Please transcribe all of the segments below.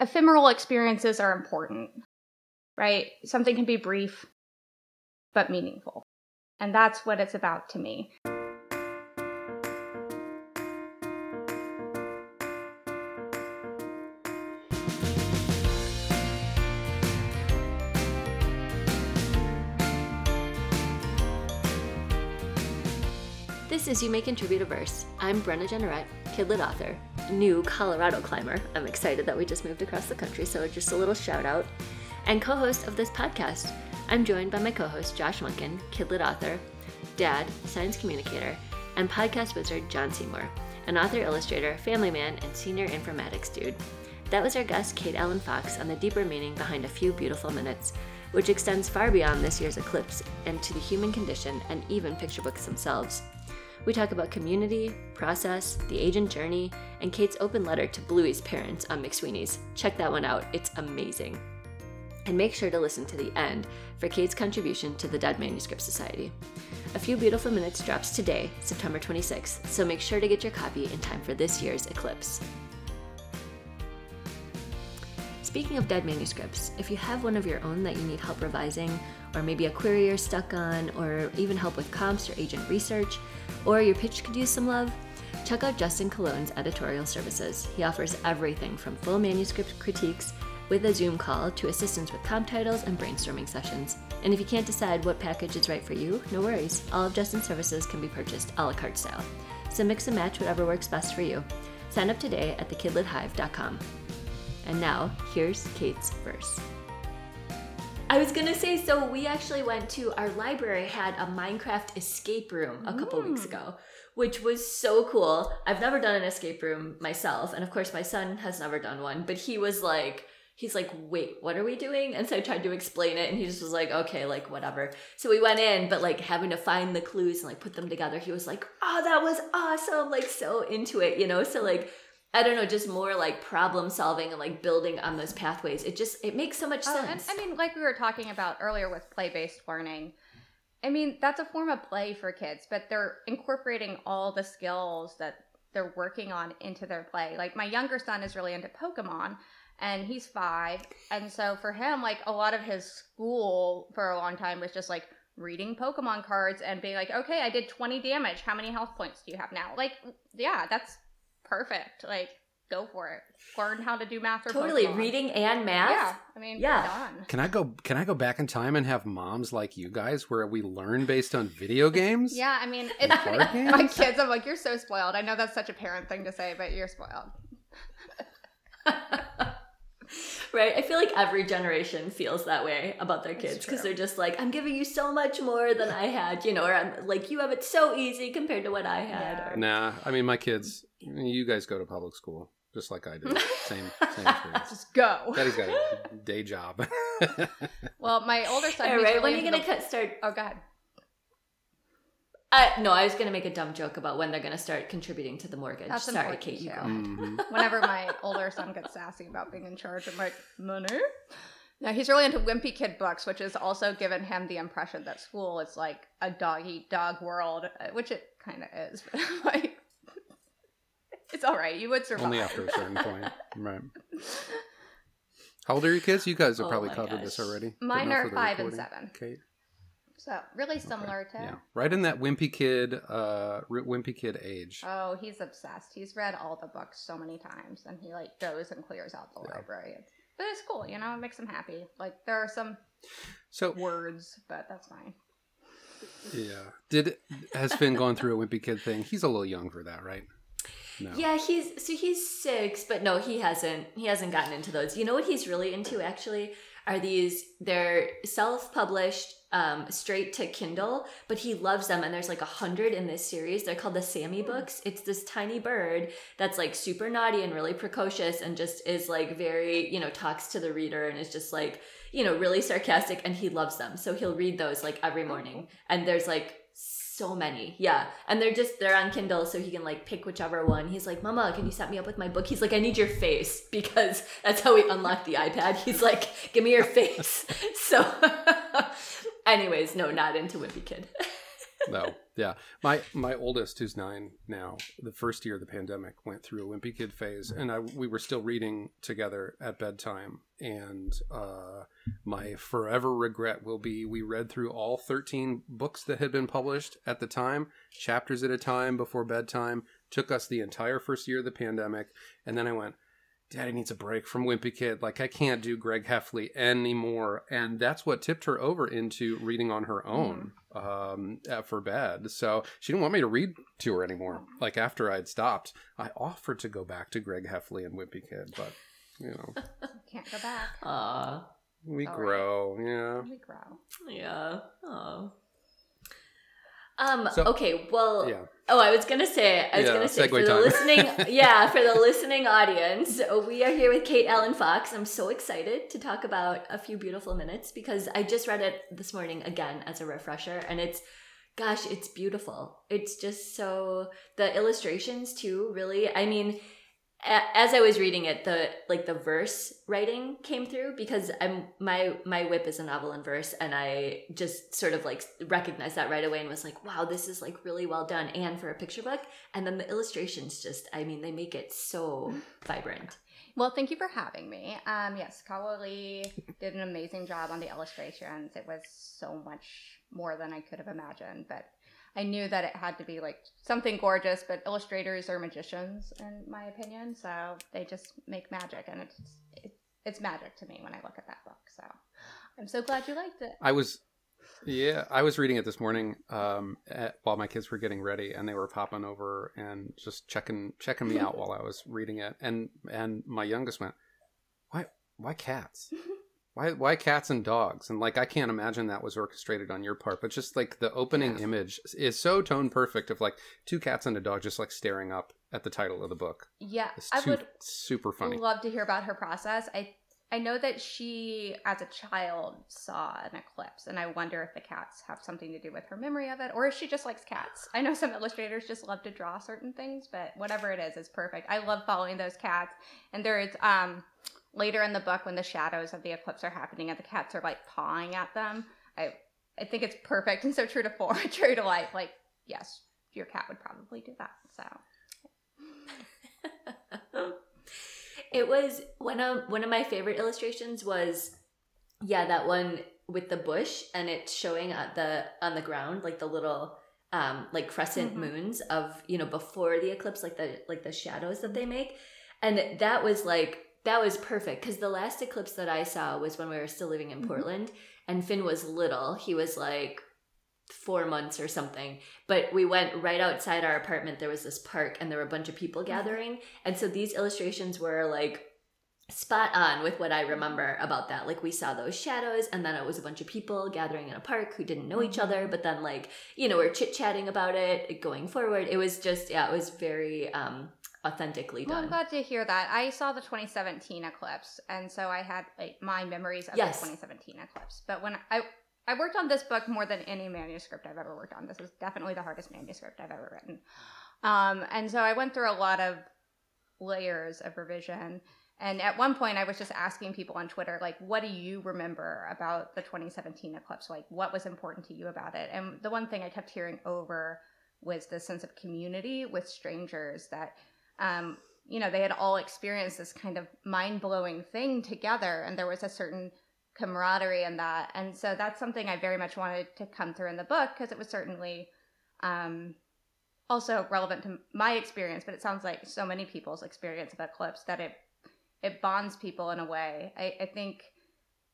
ephemeral experiences are important, right? Something can be brief, but meaningful. And that's what it's about to me. Is You May Contribute a Verse. I'm Brenna Jeanneret, Kidlit author, new Colorado climber. I'm excited that we just moved across the country, so just a little shout out. And co host of this podcast. I'm joined by my co host, Josh Monken, Kidlit author, dad, science communicator, and podcast wizard, Jon Seymour, an author, illustrator, family man, and senior informatics dude. That was our guest, Kate Allen Fox, on the deeper meaning behind a few beautiful minutes, which extends far beyond this year's eclipse and to the human condition and even picture books themselves. We talk about community, process, the agent journey, and Kate's open letter to Bluey's parents on McSweeney's. Check that one out, it's amazing. And make sure to listen to the end for Kate's contribution to the Dead Manuscript Society. A Few Beautiful Minutes drops today, September 26th, so make sure to get your copy in time for this year's eclipse. Speaking of dead manuscripts, if you have one of your own that you need help revising, or maybe a query you're stuck on, or even help with comps or agent research, or your pitch could use some love, check out Justin Colon's editorial services. He offers everything from full manuscript critiques with a Zoom call to assistance with comp titles and brainstorming sessions. And if you can't decide what package is right for you, no worries. All of Justin's services can be purchased a la carte style. So mix and match whatever works best for you. Sign up today at thekidlithive.com. And now, here's Kate's verse. I was gonna say, so we actually went to our library had a Minecraft escape room a couple mm. weeks ago, which was so cool. I've never done an escape room myself, and of course my son has never done one, but he was like, he's like, wait, what are we doing? And so I tried to explain it, and he just was like, okay, like whatever. So we went in, but like having to find the clues and like put them together, he was like, oh, that was awesome, like so into it, you know. So like I don't know, just more like problem solving and like building on those pathways. It just it makes so much Oh, sense. and I mean, like we were talking about earlier with play based learning, I mean, that's a form of play for kids, but they're incorporating all the skills that they're working on into their play. Like my younger son is really into Pokemon and he's five. And so for him, like a lot of his school for a long time was just like reading Pokemon cards and being like, okay, I did 20 damage. How many health points do you have now? Like, yeah, that's perfect. Like, go for it. Learn how to do math or totally Pokemon. reading and math. Yeah, I mean, Yeah. done. Can I go? Can I go back in time and have moms like you guys, where we learn based on video games? Yeah, I mean, it's card my kids. I'm like, you're so spoiled. I know that's such a parent thing to say, but you're spoiled. right. I feel like every generation feels that way about their kids because they're just like, I'm giving you so much more than I had, you know, or I'm like, you have it so easy compared to what I had. Yeah. Or, Nah, I mean my kids. You guys go to public school just like I did. Same same experience. Just go. Daddy's got a day job. Well, my older son. All right, really when are you gonna the- cut start? Oh, God. Uh, no, I was gonna make a dumb joke about when they're gonna start contributing to the mortgage. That's Sorry, Kate. You too. go. Mhm. Whenever my older son gets sassy about being in charge, I'm like, money. Now he's really into wimpy kid books, which has also given him the impression that school is like a dog eat dog world, uh, which it kind of is. But like, it's all right. You would survive. Only after a certain point, right? How old are your kids? You guys have Oh probably my covered this already. Mine are for the five and seven. Kate. So really Okay. similar to. Yeah, right in that wimpy kid, uh, wimpy kid age. Oh, he's obsessed. He's read all the books so many times, and he like goes and clears out the Yeah. library. It's, but it's cool, you know. It makes him happy. Like there are some So words, but that's fine. yeah, did has Finn gone through a wimpy kid thing? He's a little young for that, right? No. Yeah, he's so he's six, but no, he hasn't. He hasn't gotten into those. You know what he's really into actually are these. They're self-published, um, straight to Kindle, but he loves them. And there's like a hundred in this series. They're called the Sammy books. It's this tiny bird that's like super naughty and really precocious, and just is like very you know talks to the reader and is just like you know really sarcastic, and he loves them. So he'll read those like every morning. And there's like so many. Yeah. And they're just they're on kindle so he can like pick whichever one. He's like mama can you set me up with my book? He's like i need your face because that's how we unlock the ipad. He's like give me your face. So anyways no not into wimpy kid. No. Yeah, my my oldest, who's nine now, the first year of the pandemic, went through a Wimpy Kid phase, and I we were still reading together at bedtime. And uh, my forever regret will be we read through all thirteen books that had been published at the time, chapters at a time before bedtime. Took us the entire first year of the pandemic, and then I went. Daddy needs a break from Wimpy Kid. Like I can't do Greg Heffley anymore, and that's what tipped her over into reading on her own um, for bed. So she didn't want me to read to her anymore. Like after I'd stopped, I offered to go back to Greg Heffley and Wimpy Kid, but you know, Can't go back. Aw. we All right. grow. Yeah. We grow. Yeah. Oh. Um. So- okay. Well. Yeah. Oh, I was gonna say. I was Yeah, gonna say for the time. listening. yeah, for the listening audience, we are here with Kate Allen Fox. I'm so excited to talk about a few beautiful minutes because I just read it this morning again as a refresher, and it's. Gosh, it's beautiful. It's just so the illustrations too. Really, I mean, as I was reading it, the like the verse writing came through because I'm my my whip is a novel in verse, and I just sort of like recognized that right away and was like, wow, this is like really well done, and for a picture book, and then the illustrations just, I mean, they make it so vibrant. Well, thank you for having me. Um, yes, Khoa Le did an amazing job on the illustrations. It was so much more than I could have imagined, but I knew that it had to be like something gorgeous. But illustrators are magicians, in my opinion, so they just make magic, and it's it, it's magic to me when I look at that book. So I'm so glad you liked it. I was, yeah, I was reading it this morning um, at, while my kids were getting ready, and they were popping over and just checking checking me out while I was reading it, and and my youngest went, "Why why cats? Why why cats and dogs?" And like I can't imagine that was orchestrated on your part, but just like the opening Yeah. image is so tone perfect of like two cats and a dog just like staring up at the title of the book. Yeah, It's I would super funny. love to hear about her process. I I know that she, as a child, saw an eclipse, and I wonder if the cats have something to do with her memory of it, or if she just likes cats. I know some illustrators just love to draw certain things, but whatever it is, is perfect. I love following those cats, and there is um later in the book when the shadows of the eclipse are happening and the cats are like pawing at them. I I think it's perfect and so true to form, true to life. Like yes, your cat would probably do that. So it was one of one of my favorite illustrations was yeah that one with the bush and it's showing at the on the ground like the little um like crescent Mhm. moons of you know before the eclipse like the like the shadows that they make and that was like that was perfect because the last eclipse that i saw was when we were still living in Mhm. portland and finn was little. He was like four months or something. But we went right outside our apartment. There was this park and there were a bunch of people gathering. And so these illustrations were like spot on with what I remember about that. Like we saw those shadows, and then it was a bunch of people gathering in a park who didn't know each other, but then like you know we're chit chatting about it going forward. It was just yeah, it was very um authentically Well, I'm glad to hear that. I saw the 2017 eclipse, and so I had like my memories of Yes. the 2017 eclipse. But when I I worked on this book more than any manuscript I've ever worked on. This is definitely the hardest manuscript I've ever written. Um, and so I went through a lot of layers of revision. And at one point, I was just asking people on Twitter, like, what do you remember about the 2017 eclipse? Like, what was important to you about it? And the one thing I kept hearing over was the sense of community with strangers that um, you know, they had all experienced this kind of mind blowing thing together, and there was a certain camaraderie in that. And so that's something I very much wanted to come through in the book because it was certainly um, also relevant to my experience, but it sounds like so many people's experience of Eclipse that it it bonds people in a way. I, I think,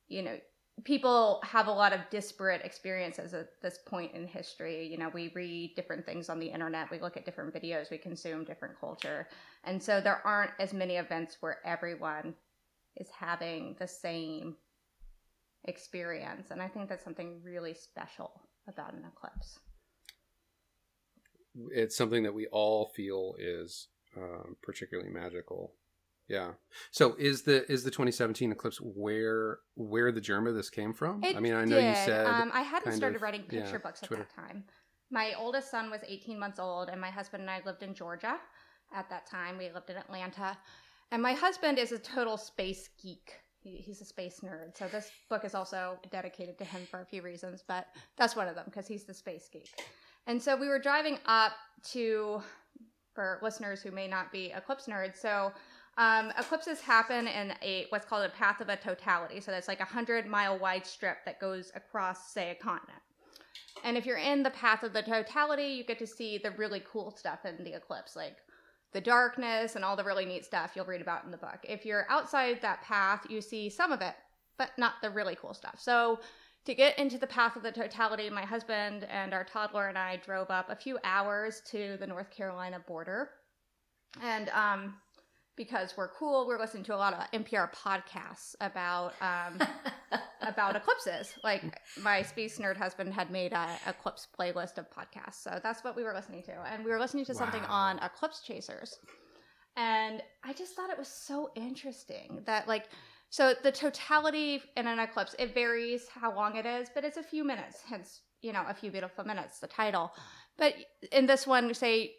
you know, people have a lot of disparate experiences at this point in history. You know, we read different things on the internet, we look at different videos, we consume different culture. And so there aren't as many events where everyone is having the same experience. And I think that's something really special about an eclipse. it's something that we all feel is um, particularly magical. Yeah. So is the is the 2017 eclipse where where the germ of this came from? It I mean, I know you said um, I hadn't started of- writing yeah, picture books at Twitter. that time. My oldest son was 18 months old, and my husband and I lived in Georgia at that time. We lived in Atlanta, and my husband is a total space geek. He, he's a space nerd, so this book is also dedicated to him for a few reasons, but that's one of them because he's the space geek. And so we were driving up to, for listeners who may not be eclipse nerds, so um, eclipses happen in a what's called a path of a totality. So that's like a hundred mile wide strip that goes across, say, a continent. And if you're in the path of the totality, you get to see the really cool stuff in the eclipse, like the darkness and all the really neat stuff you'll read about in the book. If you're outside that path, you see some of it, but not the really cool stuff. So to get into the path of the totality, my husband and our toddler and I drove up a few hours to the North Carolina border. And um, because we're cool, we're listening to a lot of NPR podcasts about um, about eclipses. Like my space nerd husband had made a eclipse playlist of podcasts, so that's what we were listening to, and we were listening to something on eclipse chasers, and I just thought it was so interesting that like. So the totality in an eclipse, it varies how long it is, but it's a few minutes, hence, you know, a few beautiful minutes, the title. But in this one, say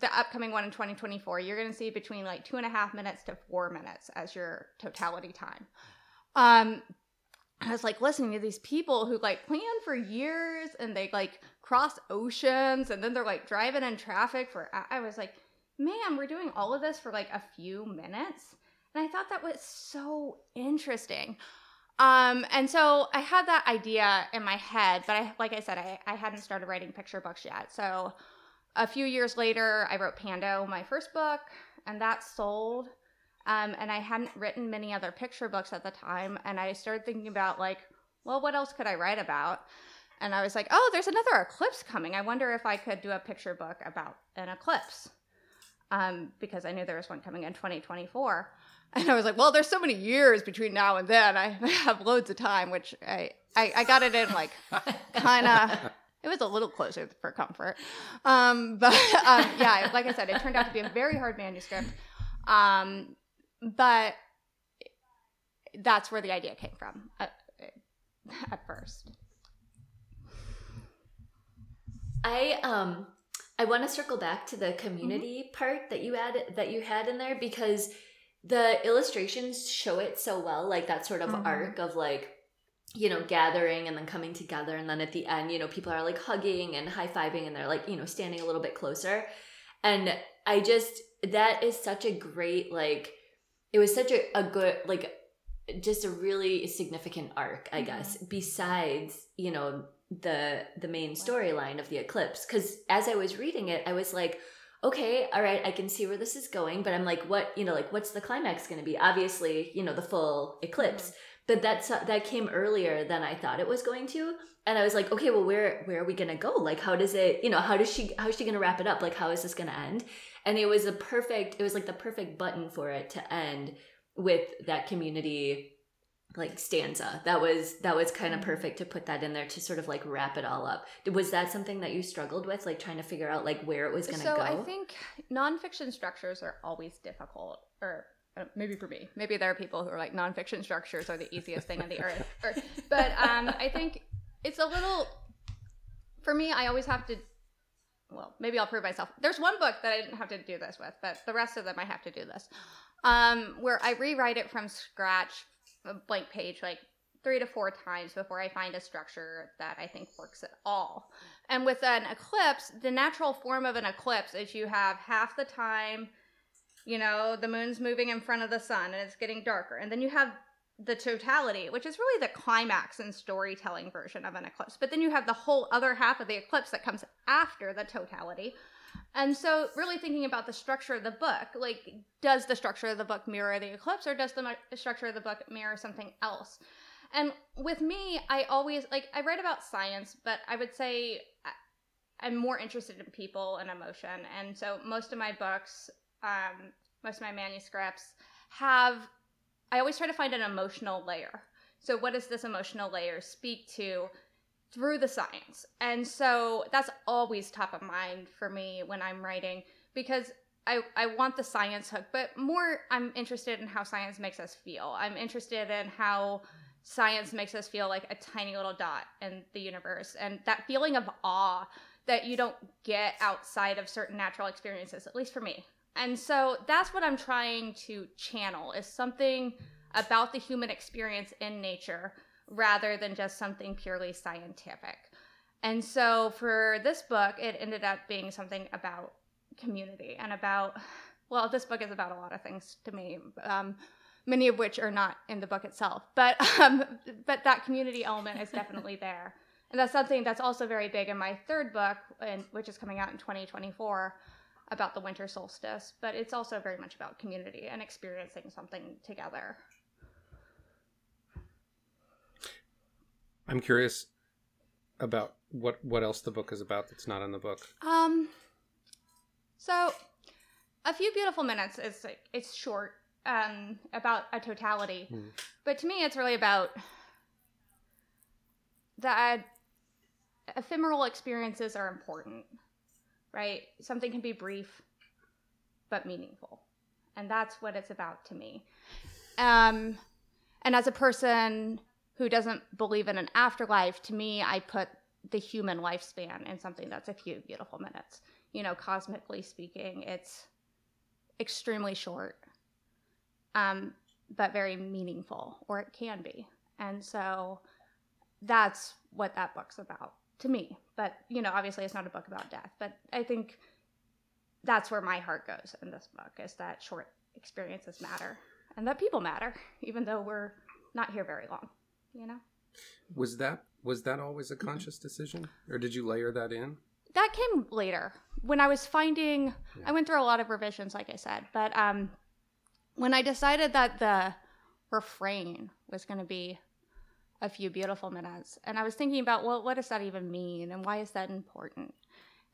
the upcoming one in 2024, you're going to see between like two and a half minutes to four minutes as your totality time. Um, I was like listening to these people who like plan for years and they like cross oceans and then they're like driving in traffic for. I was like, man, we're doing all of this for like a few minutes. And I thought that was so interesting. Um, and so I had that idea in my head, but I, like I said, I, I hadn't started writing picture books yet. So a few years later, I wrote Pando, my first book, and that sold. Um, and I hadn't written many other picture books at the time. And I started thinking about, like, well, what else could I write about? And I was like, oh, there's another eclipse coming. I wonder if I could do a picture book about an eclipse. Um, because I knew there was one coming in 2024. And I was like, well, there's so many years between now and then. I have loads of time, which I, I, I got it in like kind of it was a little closer for comfort. Um, but um, yeah, like I said, it turned out to be a very hard manuscript. Um, but that's where the idea came from at, at first. I um I want to circle back to the community part that you had that you had in there because the illustrations show it so well, like that sort of Mhm. arc of like you know gathering and then coming together and then at the end you know people are like hugging and high-fiving and they're like you know standing a little bit closer. And i just that is such a great like it was such a, a good like just a really significant arc i Mhm. guess besides you know the the main storyline of the eclipse. Because as i was reading it i was like okay all right i can see where this is going but i'm like what you know like what's the climax going to be? Obviously you know the full eclipse but that's that came earlier than i thought it was going to and i was like okay well where where are we going to go? Like how does it you know how does she how is she going to wrap it up? Like how is this going to end? And it was a perfect it was like the perfect button for it to end with that community like stanza. That was that was kind of Mhm. perfect to put that in there to sort of like wrap it all up. Was that something that you struggled with like trying to figure out like where it was going to So go? I think nonfiction structures are always difficult, or maybe for me, maybe there are people who are like nonfiction structures are the easiest thing on the earth. But um, I think it's a little. For me, I always have to. Well, maybe I'll prove myself. There's one book that I didn't have to do this with, but the rest of them I have to do this. Um, where I rewrite it from scratch, a blank page, like three to four times before I find a structure that I think works at all. And with an eclipse, the natural form of an eclipse is you have half the time, you know, the moon's moving in front of the sun and it's getting darker. And then you have the totality, which is really the climax and storytelling version of an eclipse. But then you have the whole other half of the eclipse that comes after the totality. And so, really thinking about the structure of the book, like, does the structure of the book mirror the eclipse or does the structure of the book mirror something else? And with me, I always like I write about science, but I would say uh, I'm more interested in people and emotion. And so most of my books, um, most of my manuscripts have I always try to find an emotional layer. So what does this emotional layer speak to through the science? And so that's always top of mind for me when I'm writing because I, I want the science hook, but more I'm interested in how science makes us feel. I'm interested in how science makes us feel like a tiny little dot in the universe and that feeling of awe that you don't get outside of certain natural experiences, at least for me. And so that's what I'm trying to channel is something about the human experience in nature rather than just something purely scientific. And so for this book, it ended up being something about community and about, well, this book is about a lot of things to me, um, many of which are not in the book itself. But, um, but that community element is definitely there. And that's something that's also very big in my third book, and, which is coming out in 2024 about the winter solstice. But it's also very much about community and experiencing something together. I'm curious about what what else the book is about that's not in the book. Um. So, a few beautiful minutes is like it's short, um, about a totality, Hmm. but to me, it's really about that ephemeral experiences are important, right? Something can be brief, but meaningful, and that's what it's about to me. Um, and as a person who doesn't believe in an afterlife, to me, I put the human lifespan in something that's a few beautiful minutes. You know, cosmically speaking, it's extremely short, um, but very meaningful, or it can be. And so that's what that book's about to me. But, you know, obviously it's not a book about death, but I think that's where my heart goes in this book is that short experiences matter and that people matter, even though we're not here very long, you know? Was that was that always a conscious decision, or did you layer that in? that came later when i was finding i went through a lot of revisions like i said but um when i decided that the refrain was going to be a few beautiful minutes. And i was thinking about well what does that even mean? And why is that important?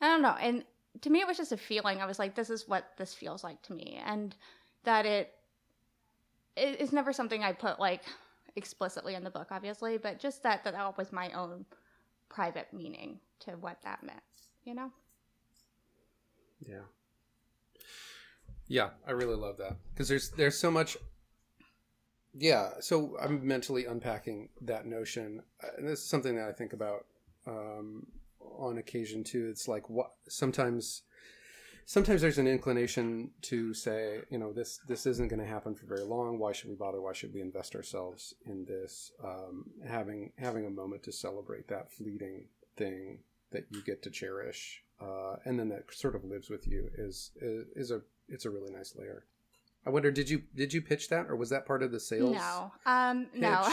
I don't know. And to me it was just a feeling. I was like this is what this feels like to me. And that it it is never something i put like explicitly in the book obviously but just that that, that was my own private meaning to what that meant you know? Yeah. Yeah, I really love that. Because there's there's so much. Yeah, so I'm mentally unpacking that notion, uh, and this is something that I think about um, on occasion too. It's like what sometimes, sometimes there's an inclination to say, you know, this this isn't going to happen for very long. Why should we bother? Why should we invest ourselves in this? Um, having having a moment to celebrate that fleeting thing that you get to cherish, uh, and then that sort of lives with you is, is is a it's a really nice layer. I wonder, did you did you pitch that, or was that part of the sales? no um no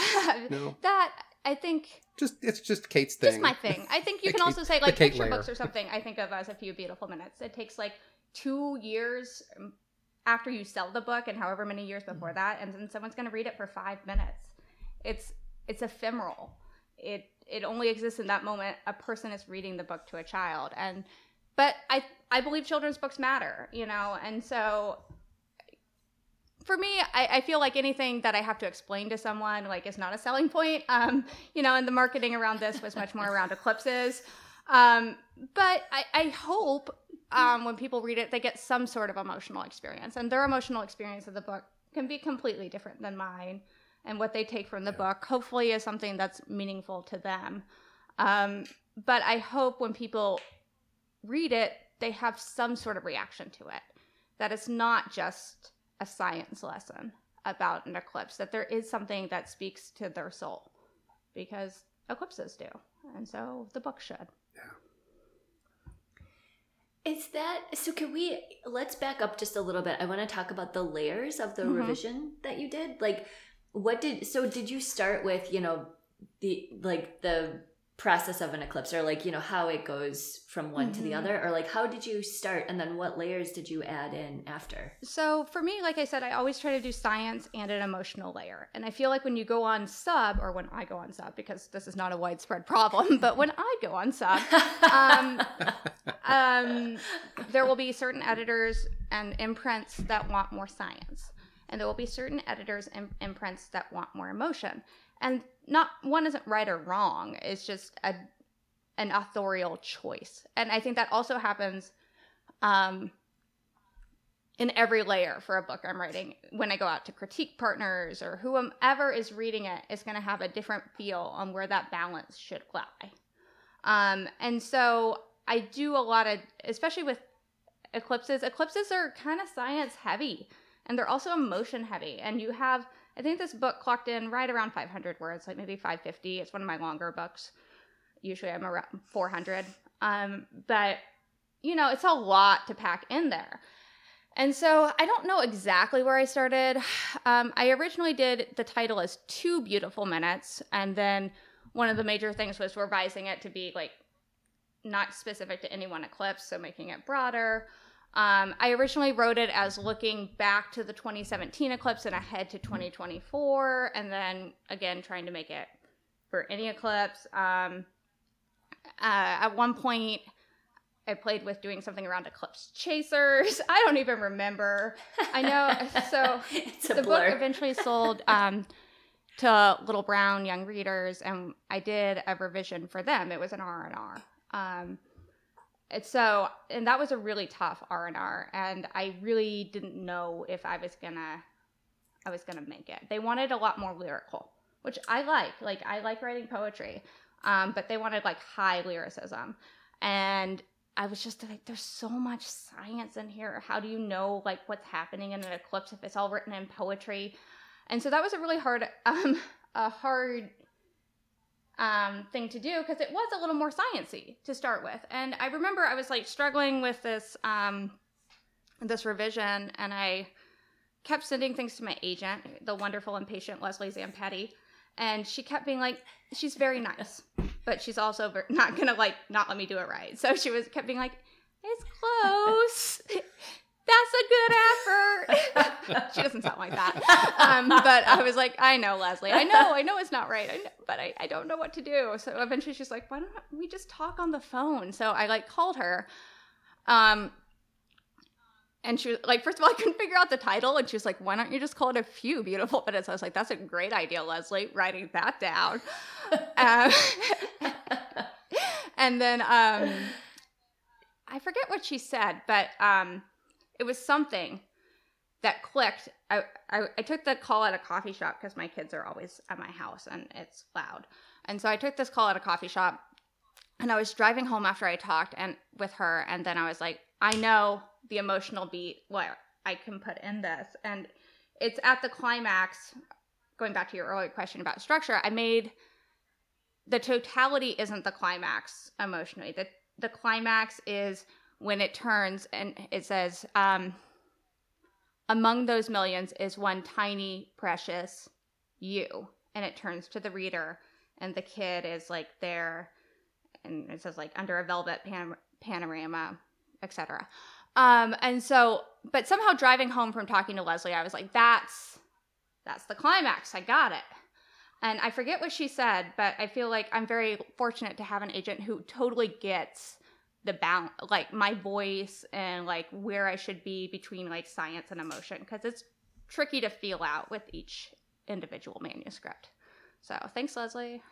No? that i think just it's just Kate's thing. just my thing i think you can Kate- also say like picture layer. books or something i think of as a few beautiful minutes it takes like two years um, after you sell the book and however many years Mm-hmm. before that and then someone's going to read it for five minutes it's it's ephemeral it it only exists in that moment a person is reading the book to a child and but i i believe children's books matter you know and so for me I, I feel like anything that i have to explain to someone like is not a selling point. Um you know and the marketing around this was much more around eclipses. Um but i i hope um when people read it they get some sort of emotional experience. And their emotional experience of the book can be completely different than mine. And what they take from the book hopefully is something that's meaningful to them. Um but i hope when people read it they have some sort of reaction to it. That it's not just a science lesson about an eclipse that there is something that speaks to their soul because eclipses do and so the book should Yeah. Is that so? Can we let's back up just a little bit? I want to talk about the layers of the Mhm. revision that you did. Like, what did so? Did you start with you know the like the process of an eclipse, or like you know how it goes from one to the Mhm. other, or like how did you start, and then what layers did you add in after? So for me, like I said, I always try to do science and an emotional layer. And I feel like when you go on sub, or when I go on sub, because this is not a widespread problem, but when I go on sub, um, um, there will be certain editors and imprints that want more science, and there will be certain editors and imprints that want more emotion. And not one isn't right or wrong. It's just a an authorial choice, and I think that also happens. Um, in every layer for a book I'm writing. When I go out to critique partners or whomever is reading it is going to have a different feel on where that balance should lie. Um, and so I do a lot of, especially with eclipses, eclipses are kind of science heavy and they're also emotion heavy. And you have, I think this book clocked in right around 500 words, like maybe 550. It's one of my longer books. Usually I'm around 400. Um, but, you know, it's a lot to pack in there. And so I don't know exactly where I started. Um, I originally did the title as Two Beautiful Minutes. And then one of the major things was revising it to be like not specific to any one eclipse, so making it broader. Um, I originally wrote it as looking back to the 2017 eclipse and ahead to 2024, and then again trying to make it for any eclipse. Um, uh, at one point, I played with doing something around eclipse chasers. I don't even remember. I know. So the blur. book eventually sold um, to Little Brown young readers, and I did a revision for them. It was an R and R. So, and that was a really tough R and R, and I really didn't know if I was gonna, I was gonna make it. They wanted a lot more lyrical, which I like. Like I like writing poetry, um, but they wanted like high lyricism, and I was just like, there's so much science in here. How do you know like what's happening in an eclipse if it's all written in poetry? And so that was a really hard, um, a hard um, thing to do because it was a little more sciency to start with. And I remember I was like struggling with this um, this revision, and I kept sending things to my agent, the wonderful and patient Leslie Zampetti, and she kept being like, "She's very nice, but she's also not gonna like not let me do it right." So she was kept being like, "It's close." That's a good effort. she doesn't sound like that. Um, but I was like, I know, Leslie. I know, I know it's not right. I know, but I, I don't know what to do. So eventually she's like, why don't we just talk on the phone? So I like called her. Um, and she was like, first of all, I couldn't figure out the title. And she was like, why don't you just call it A Few Beautiful Minutes? I was like, that's a great idea, Leslie, writing that down. um, and then um, I forget what she said, but um, it was something that clicked. I, I, I took the call at a coffee shop because my kids are always at my house and it's loud. And so I took this call at a coffee shop and I was driving home after I talked and with her and then I was like, I know the emotional beat what I can put in this. And it's at the climax, going back to your earlier question about structure, I made the totality isn't the climax emotionally. The the climax is when it turns and it says, um, among those millions is one tiny, precious you. And it turns to the reader, and the kid is like there, and it says like under a velvet pan- panorama, etc. Um, and so, but somehow driving home from talking to Leslie, I was like, that's that's the climax. I got it. And I forget what she said, but I feel like I'm very fortunate to have an agent who totally gets the balance like my voice and like where i should be between like science and emotion because it's tricky to feel out with each individual manuscript so thanks leslie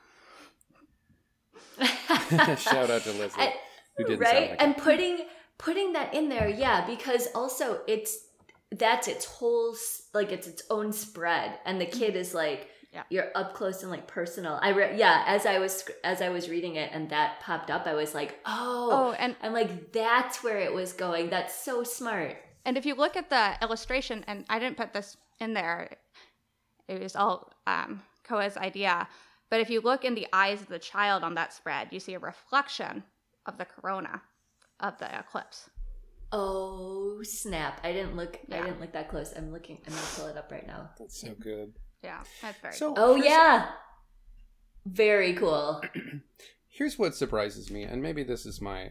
Shout out to Leslie. And- who didn't right sound like and it. putting putting that in there yeah because also it's that's its whole like it's its own spread and the kid is like Yeah. you're up close and like personal. I re- yeah as i was as i was reading it and that popped up i was like oh, oh and i'm like that's where it was going. That's so smart. And if you look at the illustration and i didn't put this in there it was all um Khoa's idea but if you look in the eyes of the child on that spread you see a reflection of the corona of the eclipse. Oh snap. I didn't look i didn't look that close. I'm looking i'm gonna pull it up right now. That's so good. Yeah that's very So- cool. oh yeah very cool Here's what surprises me, and maybe this is my.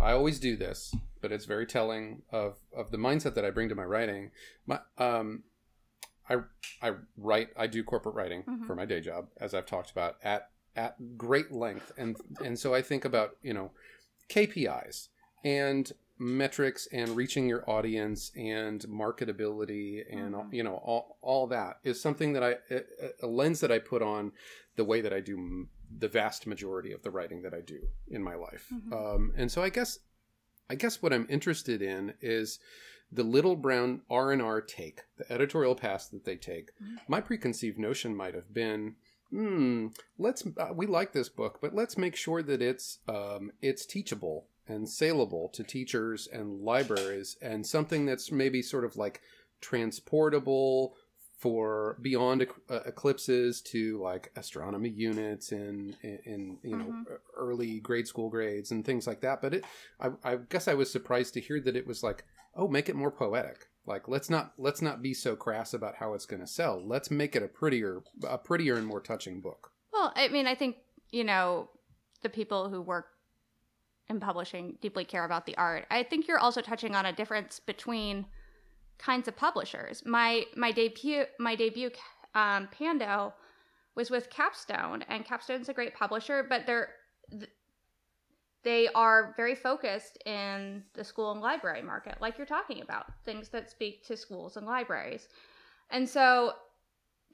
I always do this, but it's very telling of of the mindset that I bring to my writing. My um, I I write. I do corporate writing Mhm. for my day job, as I've talked about at at great length, and and so I think about you know KPIs and metrics and reaching your audience and marketability and Mhm. you know all, all that is something that I a, a lens that I put on the way that I do the vast majority of the writing that I do in my life. Mhm. Um, and so I guess I guess what I'm interested in is the little brown R and R take, the editorial pass that they take. Mhm. My preconceived notion might have been, hmm, let's uh, we like this book, but let's make sure that it's um, it's teachable and saleable to teachers and libraries, and something that's maybe sort of like transportable, for beyond uh, eclipses to like astronomy units in in, in you know mm-hmm. early grade school grades and things like that. But it I, I guess i was surprised to hear that it was like oh make it more poetic. Like let's not let's not be so crass about how it's going to sell. Let's make it a prettier a prettier and more touching book. Well i mean i think you know the people who work in publishing deeply care about the art i think you're also touching on a difference between kinds of publishers. My my debut my debut um, Pando was with Capstone, and Capstone's a great publisher, but they're they are very focused in the school and library market, like you're talking about, things that speak to schools and libraries, and so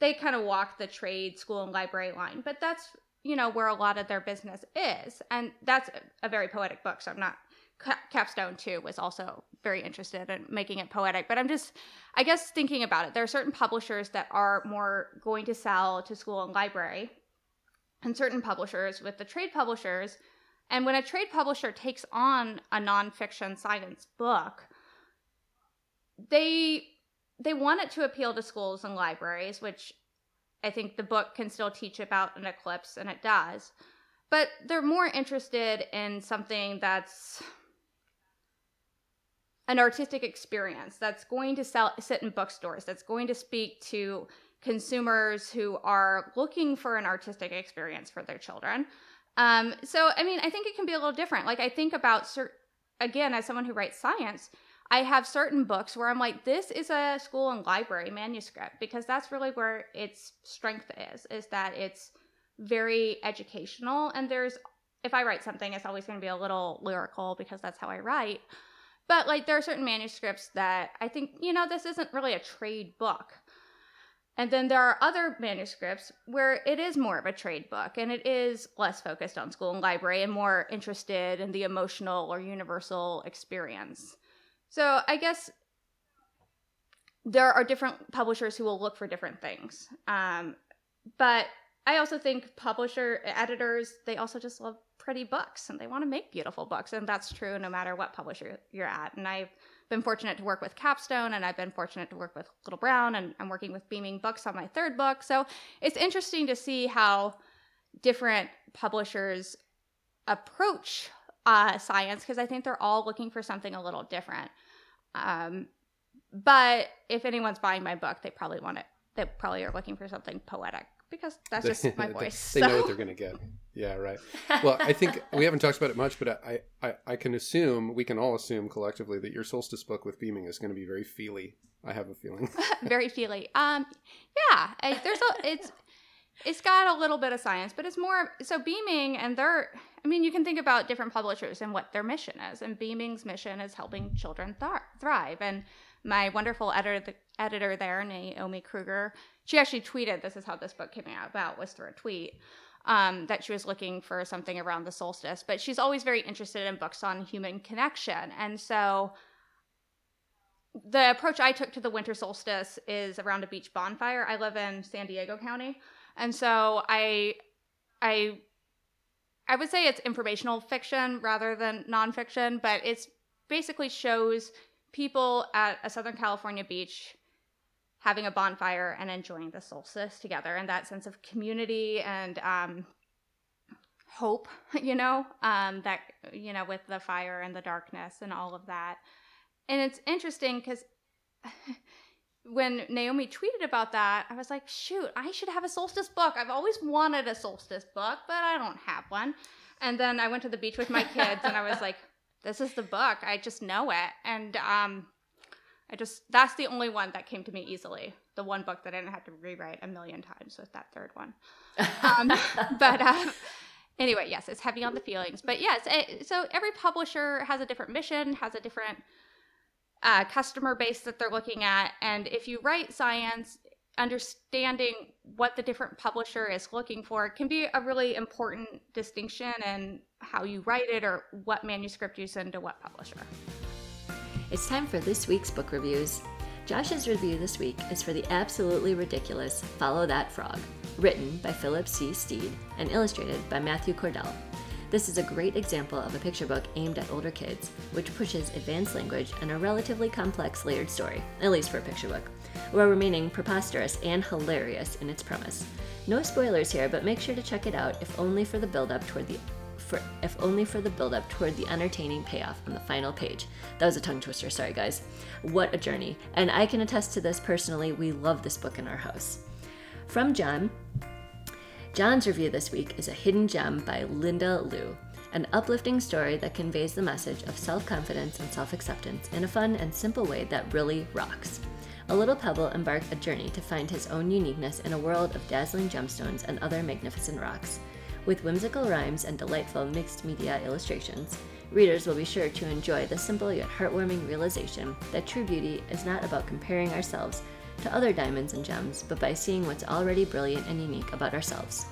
they kind of walk the trade school and library line. But that's you know where a lot of their business is, and that's a very poetic book. So I'm not Capstone too was also very interested in making it poetic. But I'm just, I guess, thinking about it. There are certain publishers that are more going to sell to school and library, and certain publishers with the trade publishers. And when a trade publisher takes on a nonfiction science book, they they want it to appeal to schools and libraries, which I think the book can still teach about an eclipse, and it does. But they're more interested in something that's an artistic experience that's going to sell, sit in bookstores, that's going to speak to consumers who are looking for an artistic experience for their children. Um, so, I mean, I think it can be a little different. Like, I think about, cert- again, as someone who writes science, I have certain books where I'm like, this is a school and library manuscript because that's really where its strength is, is that it's very educational. And there's, if I write something, it's always going to be a little lyrical because that's how I write. But like there are certain manuscripts that I think, you know, this isn't really a trade book. And then there are other manuscripts where it is more of a trade book and it is less focused on school and library and more interested in the emotional or universal experience. So I guess there are different publishers who will look for different things. Um, but I also think publisher editors, they also just love pretty books and they want to make beautiful books. And that's true no matter what publisher you're at. And I've been fortunate to work with Capstone and I've been fortunate to work with Little Brown and I'm working with Beaming Books on my third book. So it's interesting to see how different publishers approach uh, science because I think they're all looking for something a little different. Um, but if anyone's buying my book, they probably want it. They probably are looking for something poetic because that's just my voice. they, so. know what they're going to get. Yeah, right. Well, I think we haven't talked about it much, but I, I, I can assume, we can all assume collectively that your solstice book with beaming is going to be very feely. I have a feeling. very feely. Um, yeah, I, there's a, it's, it's got a little bit of science, but it's more, so beaming and they're, I mean, you can think about different publishers and what their mission is. And Beaming's mission is helping children th- thrive. And my wonderful editor, the editor there, Naomi Krueger, she actually tweeted, this is how this book came about, was through a tweet. Um, that she was looking for something around the solstice, but she's always very interested in books on human connection. And so the approach I took to the winter solstice is around a beach bonfire. I live in San Diego County, and so I I I would say it's informational fiction rather than nonfiction, but it's basically shows people at a Southern California beach having a bonfire and enjoying the solstice together and that sense of community and um, hope, you know, um, that, you know, with the fire and the darkness and all of that. And it's interesting because when Naomi tweeted about that, I was like, shoot, I should have a solstice book. I've always wanted a solstice book, but I don't have one. And then I went to the beach with my kids and I was like, this is the book. I just know it. And um, I just, that's the only one that came to me easily. The one book that I didn't have to rewrite a million times with that third one. Um, but uh, anyway, yes, it's heavy on the feelings. But yes, it, so every publisher has a different mission, has a different uh, customer base that they're looking at. And if you write science, understanding what the different publisher is looking for can be a really important distinction in how you write it or what manuscript you send to what publisher. It's time for this week's book reviews. Josh's review this week is for the absolutely ridiculous Follow That Frog, written by Philip C. Stead and illustrated by Matthew Cordell. This is a great example of a picture book aimed at older kids, which pushes advanced language and a relatively complex layered story, at least for a picture book. while remaining preposterous and hilarious in its premise. No spoilers here, but make sure to check it out if only for the build up toward the for, if only for the build up toward the entertaining payoff on the final page. That was a tongue twister, sorry guys. What a journey. And I can attest to this personally. We love this book in our house. From Jon, Jon's review this week is A Hidden Gem by Linda Liu, an uplifting story that conveys the message of self confidence and self acceptance in a fun and simple way that really rocks. A little pebble embarked a journey to find his own uniqueness in a world of dazzling gemstones and other magnificent rocks. With whimsical rhymes and delightful mixed media illustrations, readers will be sure to enjoy the simple yet heartwarming realization that true beauty is not about comparing ourselves to other diamonds and gems, but by seeing what's already brilliant and unique about ourselves.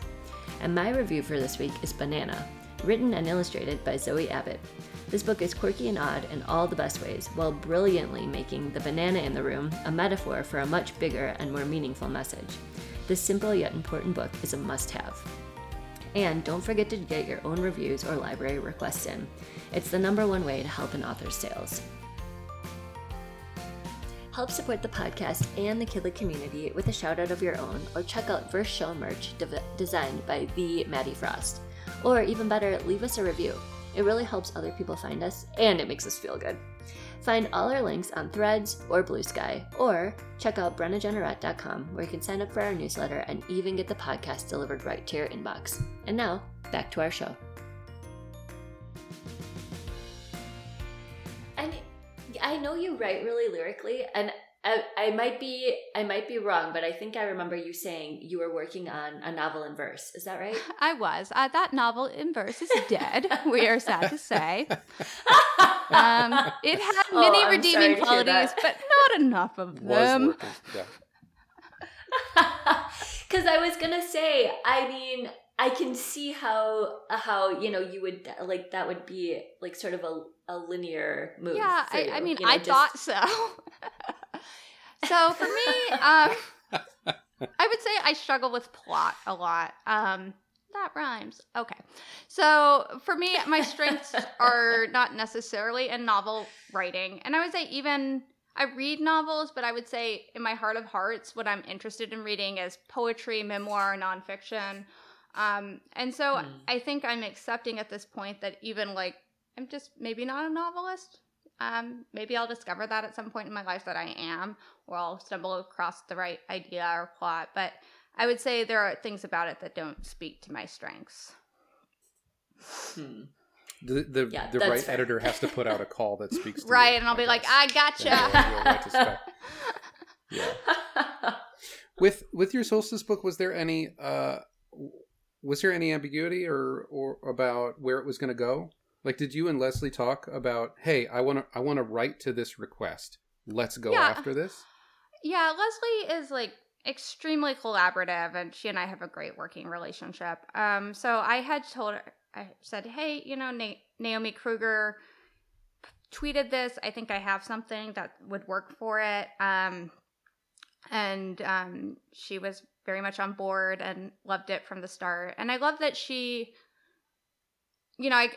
And my review for this week is Banana, written and illustrated by Zoey Abbott. This book is quirky and odd in all the best ways, while brilliantly making the banana in the room a metaphor for a much bigger and more meaningful message. This simple yet important book is a must have. And don't forget to get your own reviews or library requests in. It's the number one way to help an author's sales. Help support the podcast and the Kidlit community with a shout out of your own, or check out Verse Show merch de- designed by the Maddie Frost. Or even better, leave us a review. It really helps other people find us, and it makes us feel good. Find all our links on Threads or Blue Sky, or check out brennajeanneret.com where you can sign up for our newsletter and even get the podcast delivered right to your inbox. And now, back to our show. I know you write really lyrically, and I, I might be I might be wrong, but I think I remember you saying you were working on a novel in verse. Is that right? I was. Uh, that novel in verse is dead. we are sad to say. Um, it had Oh, many I'm redeeming sorry to hear qualities, but not enough of Was them. working. Yeah. Because I was gonna say, I mean, I can see how how you know you would like that would be like sort of a, a linear move. Yeah, I, I mean, you know, I just- thought so. so for me, um, I would say I struggle with plot a lot. Um, that rhymes. Okay. So for me, my strengths are not necessarily in novel writing. And I would say even I read novels, but I would say in my heart of hearts, what I'm interested in reading is poetry, memoir, nonfiction. Um, and so Hmm. I think I'm accepting at this point that even like I'm just maybe not a novelist. Um, maybe I'll discover that at some point in my life that I am, or I'll stumble across the right idea or plot. But I would say there are things about it that don't speak to my strengths. Hmm. The the, Yeah, the right fair. editor has to put out a call that speaks to Right, you, and I'll be like. I gotcha. Then you'll- you'll write to spec. Yeah. With with your solstice book, was there any uh was there any ambiguity or or about where it was going to go? Like, did you and Leslie talk about, hey, I want to I want to write to this request. Let's go Yeah. after this. Yeah, Leslie is like extremely collaborative and she and I have a great working relationship. Um so I had told her I said, "Hey, you know, Na- Naomi Krueger tweeted this. I think I have something that would work for it." Um and um she was very much on board and loved it from the start. And I love that she you know, I,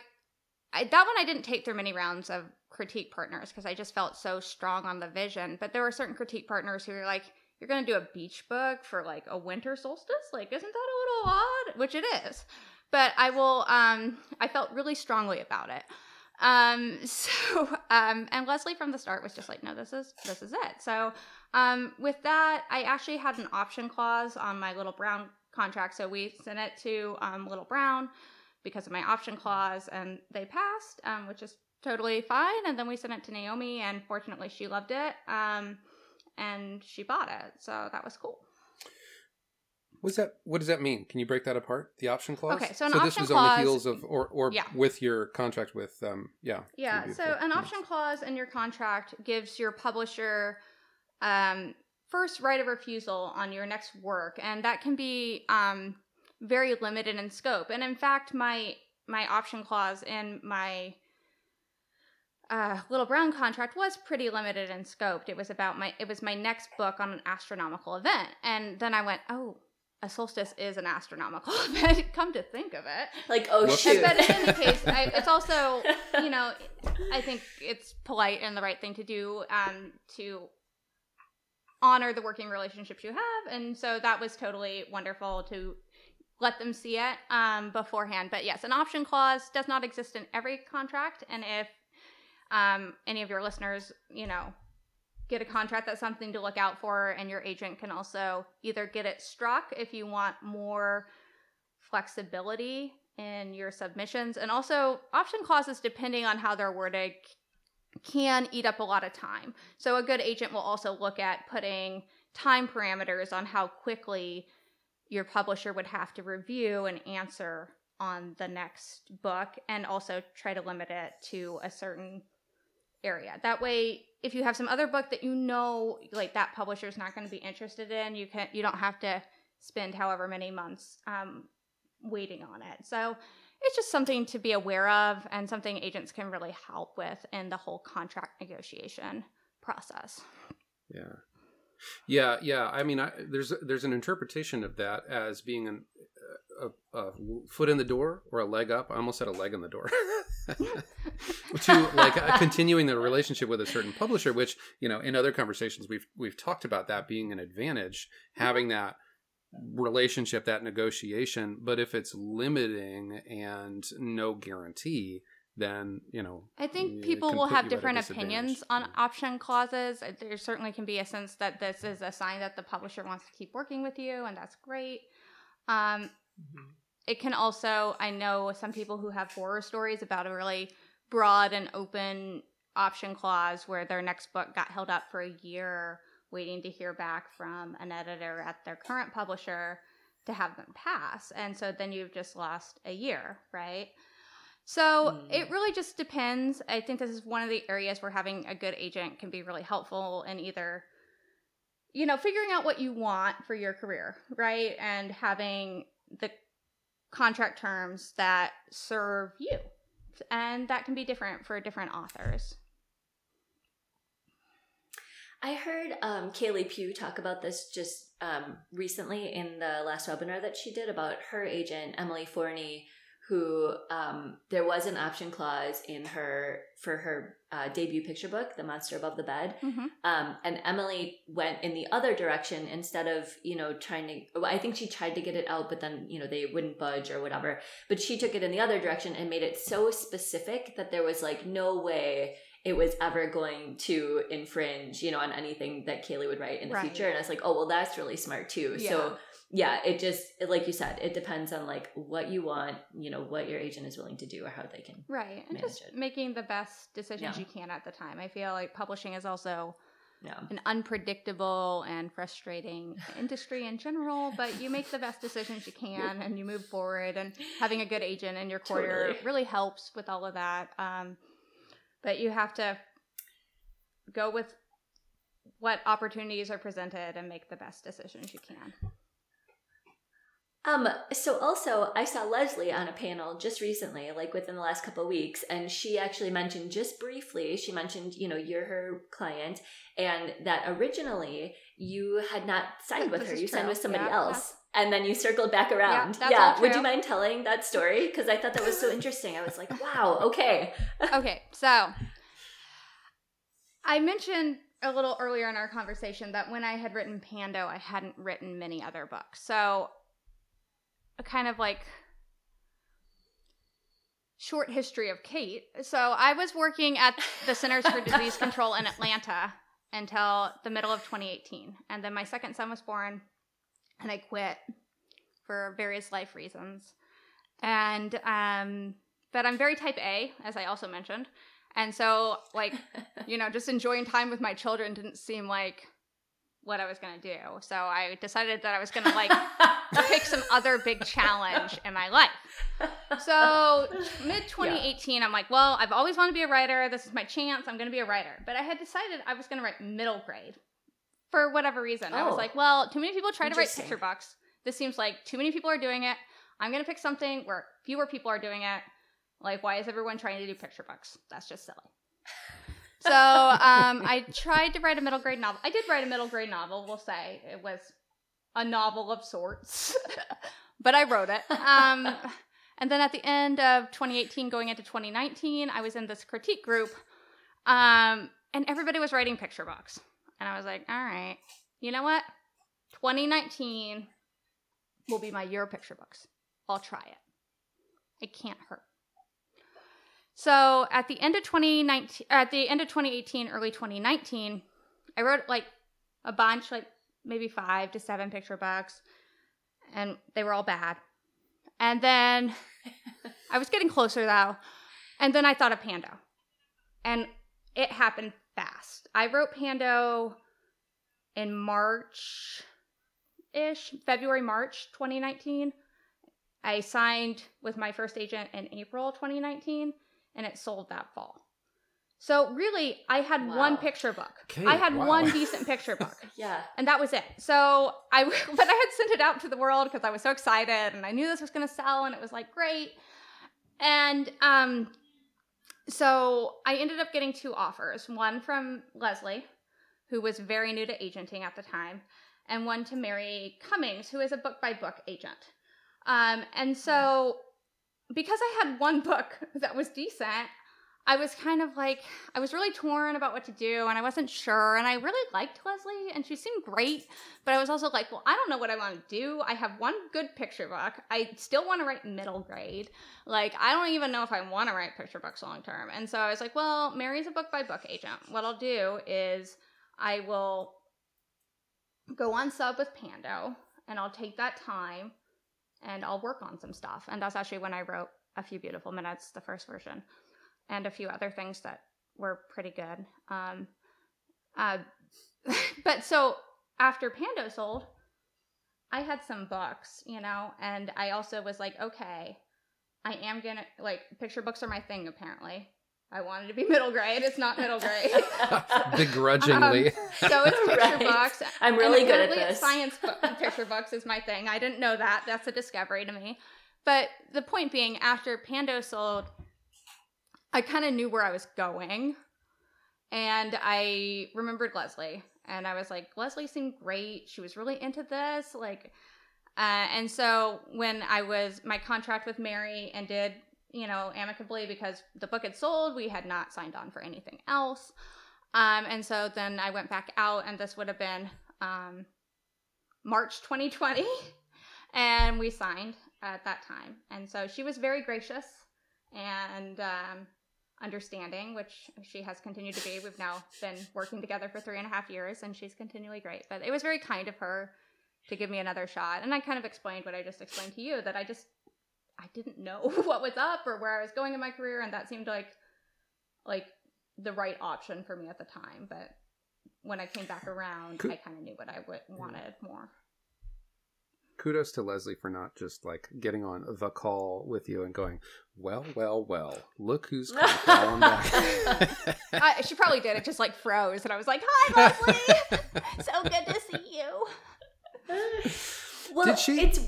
I that one I didn't take through many rounds of critique partners because I just felt so strong on the vision. But there were certain critique partners who were like, "You're going to do a beach book for like a winter solstice? Like, isn't that a little odd?" Which it is. But I will. Um, I felt really strongly about it. Um, so um, and Leslie from the start was just like, "No, this is this is it." So um, with that, I actually had an option clause on my Little Brown contract, so we sent it to um, Little Brown because of my option clause, and they passed, um, which is totally fine. And then we sent it to Naomi, and fortunately, she loved it, um, and she bought it, so that was cool. What's that? What does that mean? Can you break that apart? The option clause. Okay, so an this option was on the heels of, or or Yeah. with your contract with, um, yeah. Yeah, so an option clause in your contract gives your publisher um, first right of refusal on your next work, and that can be um, very limited in scope. And in fact, my my option clause in my uh, Little Brown contract was pretty limited in scope. It was about my it was my next book on an astronomical event, and then I went, oh. A solstice is an astronomical event. Come to think of it, like, oh Whoops. shoot. but in any case, I, it's also you know, I think it's polite and the right thing to do um, to honor the working relationships you have. And so that was totally wonderful to let them see it um, beforehand. But yes, an option clause does not exist in every contract. And if um, any of your listeners, you know, get a contract, that's something to look out for. And your agent can also either get it struck if you want more flexibility in your submissions. And also, option clauses, depending on how they're worded, can eat up a lot of time. So, a good agent will also look at putting time parameters on how quickly your publisher would have to review and answer on the next book and also try to limit it to a certain area. That way, if you have some other book that you know like that publisher is not going to be interested in, you can you don't have to spend however many months um, waiting on it. So it's just something to be aware of and something agents can really help with in the whole contract negotiation process. Yeah. Yeah, yeah. I mean, I, there's there's an interpretation of that as being an, a, a, foot in the door or a leg up. I almost said a leg in the door. to like uh, continuing the relationship with a certain publisher, which you know, in other conversations we've we've talked about that being an advantage, having that relationship, that negotiation. But if it's limiting and no guarantee, then you know i think people will have different opinions on option clauses there certainly can be a sense that this is a sign that the publisher wants to keep working with you and that's great um, mm-hmm. it can also i know some people who have horror stories about a really broad and open option clause where their next book got held up for a year waiting to hear back from an editor at their current publisher to have them pass. And so then you've just lost a year, right? So mm. it really just depends. I think this is one of the areas where having a good agent can be really helpful in either, you know, figuring out what you want for your career, right? And having the contract terms that serve you. And that can be different for different authors. I heard um, Kaylee Pugh talk about this just um, recently in the last webinar that she did about her agent, Emily Forney, who um, there was an option clause in her for her uh, debut picture book, The Monster Above the Bed. Mm-hmm. Um, and Emily went in the other direction instead of, you know, trying to, I think she tried to get it out, but then, you know, they wouldn't budge or whatever. But she took it in the other direction and made it so specific that there was like no way it was ever going to infringe, you know, on anything that Kaylee would write in the right. future. And I was like, oh, well, that's really smart too. Yeah. So yeah, it just like you said, it depends on like what you want, you know, what your agent is willing to do or how they can right, and just it. making the best decisions yeah. you can at the time. I feel like publishing is also yeah. an unpredictable and frustrating industry in general, but you make the best decisions you can and you move forward. And having a good agent in your corner totally. really helps with all of that. Um, but you have to go with what opportunities are presented and make the best decisions you can. Um, so also I saw Leslie on a panel just recently, like within the last couple of weeks, and she actually mentioned just briefly, she mentioned, you know, you're her client, and that originally you had not signed with her. You true. signed with somebody yeah, else. And then you circled back around. Yeah. yeah. Would you mind telling that story? Because I thought that was so interesting. I was like, wow, okay. okay. So I mentioned a little earlier in our conversation that when I had written Pando, I hadn't written many other books. So a kind of like short history of Kate. So I was working at the Centers for Disease Control in Atlanta until the middle of 2018. And then my second son was born and I quit for various life reasons. And um but I'm very type A, as I also mentioned. And so like, you know, just enjoying time with my children didn't seem like what I was going to do. So I decided that I was going to like pick some other big challenge in my life. So mid 2018, yeah. I'm like, well, I've always wanted to be a writer. This is my chance. I'm going to be a writer. But I had decided I was going to write middle grade for whatever reason. Oh, I was oh. like, well, too many people try to write picture books. This seems like too many people are doing it. I'm going to pick something where fewer people are doing it. Like, why is everyone trying to do picture books? That's just silly. So um, I tried to write a middle grade novel. I did write a middle grade novel, we'll say. It was a novel of sorts, but I wrote it. Um, and then at the end of 2018, going into 2019, I was in this critique group, um, and everybody was writing picture books. And I was like, all right, you know what? 2019 will be my year of picture books. I'll try it. It can't hurt. So at the end of 2019, at the end of 2018, early 2019, I wrote like a bunch, like maybe five to seven picture books, and they were all bad. And then I was getting closer though, and then I thought of Pando, and it happened fast. I wrote Pando in March ish, February, March 2019. I signed with my first agent in April 2019 and it sold that fall. So really, I had Wow. one picture book. Okay, I had wow. one decent picture book. Yeah. And that was it. So I, but I had sent it out to the world because I was so excited and I knew this was going to sell and it was like great. And um, so I ended up getting two offers one from Leslie, who was very new to agenting at the time, and one to Mary Cummings, who is a book by book agent. Um, and so because I had one book that was decent, I was kind of like, I was really torn about what to do and I wasn't sure. And I really liked Leslie and she seemed great. But I was also like, well, I don't know what I want to do. I have one good picture book. I still want to write middle grade. Like, I don't even know if I want to write picture books long term. And so I was like, well, Mary's a book by book agent. What I'll do is I will go on sub with Pando and I'll take that time and I'll work on some stuff. And that's actually when I wrote A Few Beautiful Minutes, the first version, and a few other things that were pretty good. Um, uh, but so after Pando sold, I had some books, you know, and I also was like, okay, I am gonna, like, picture books are my thing, apparently. I wanted to be middle grade. It's not middle grade. Begrudgingly. so it's picture Right. books. I'm really good at this. Science book, picture books is my thing. I didn't know that. That's a discovery to me. But the point being, after Pando sold, I kind of knew where I was going. And I remembered Leslie. And I was like, Leslie seemed great. She was really into this. Like, uh, and so when I was, my contract with Mary ended, you know, amicably because the book had sold, we had not signed on for anything else. Um, and so then I went back out, and this would have been um, March 2020, and we signed at that time. And so she was very gracious and um, understanding, which she has continued to be. We've now been working together for three and a half years, and she's continually great. But it was very kind of her to give me another shot. And I kind of explained what I just explained to you that I just I didn't know what was up or where I was going in my career, and that seemed like like the right option for me at the time. But when I came back around, Cool. I kind of knew what I would, wanted more. Kudos to Leslie for not just like getting on the call with you and going, well, well, well, look who's come crawling back. I, she probably did. It just like froze, and I was like, "Hi, Leslie. so good to see you." well, Did she- It's.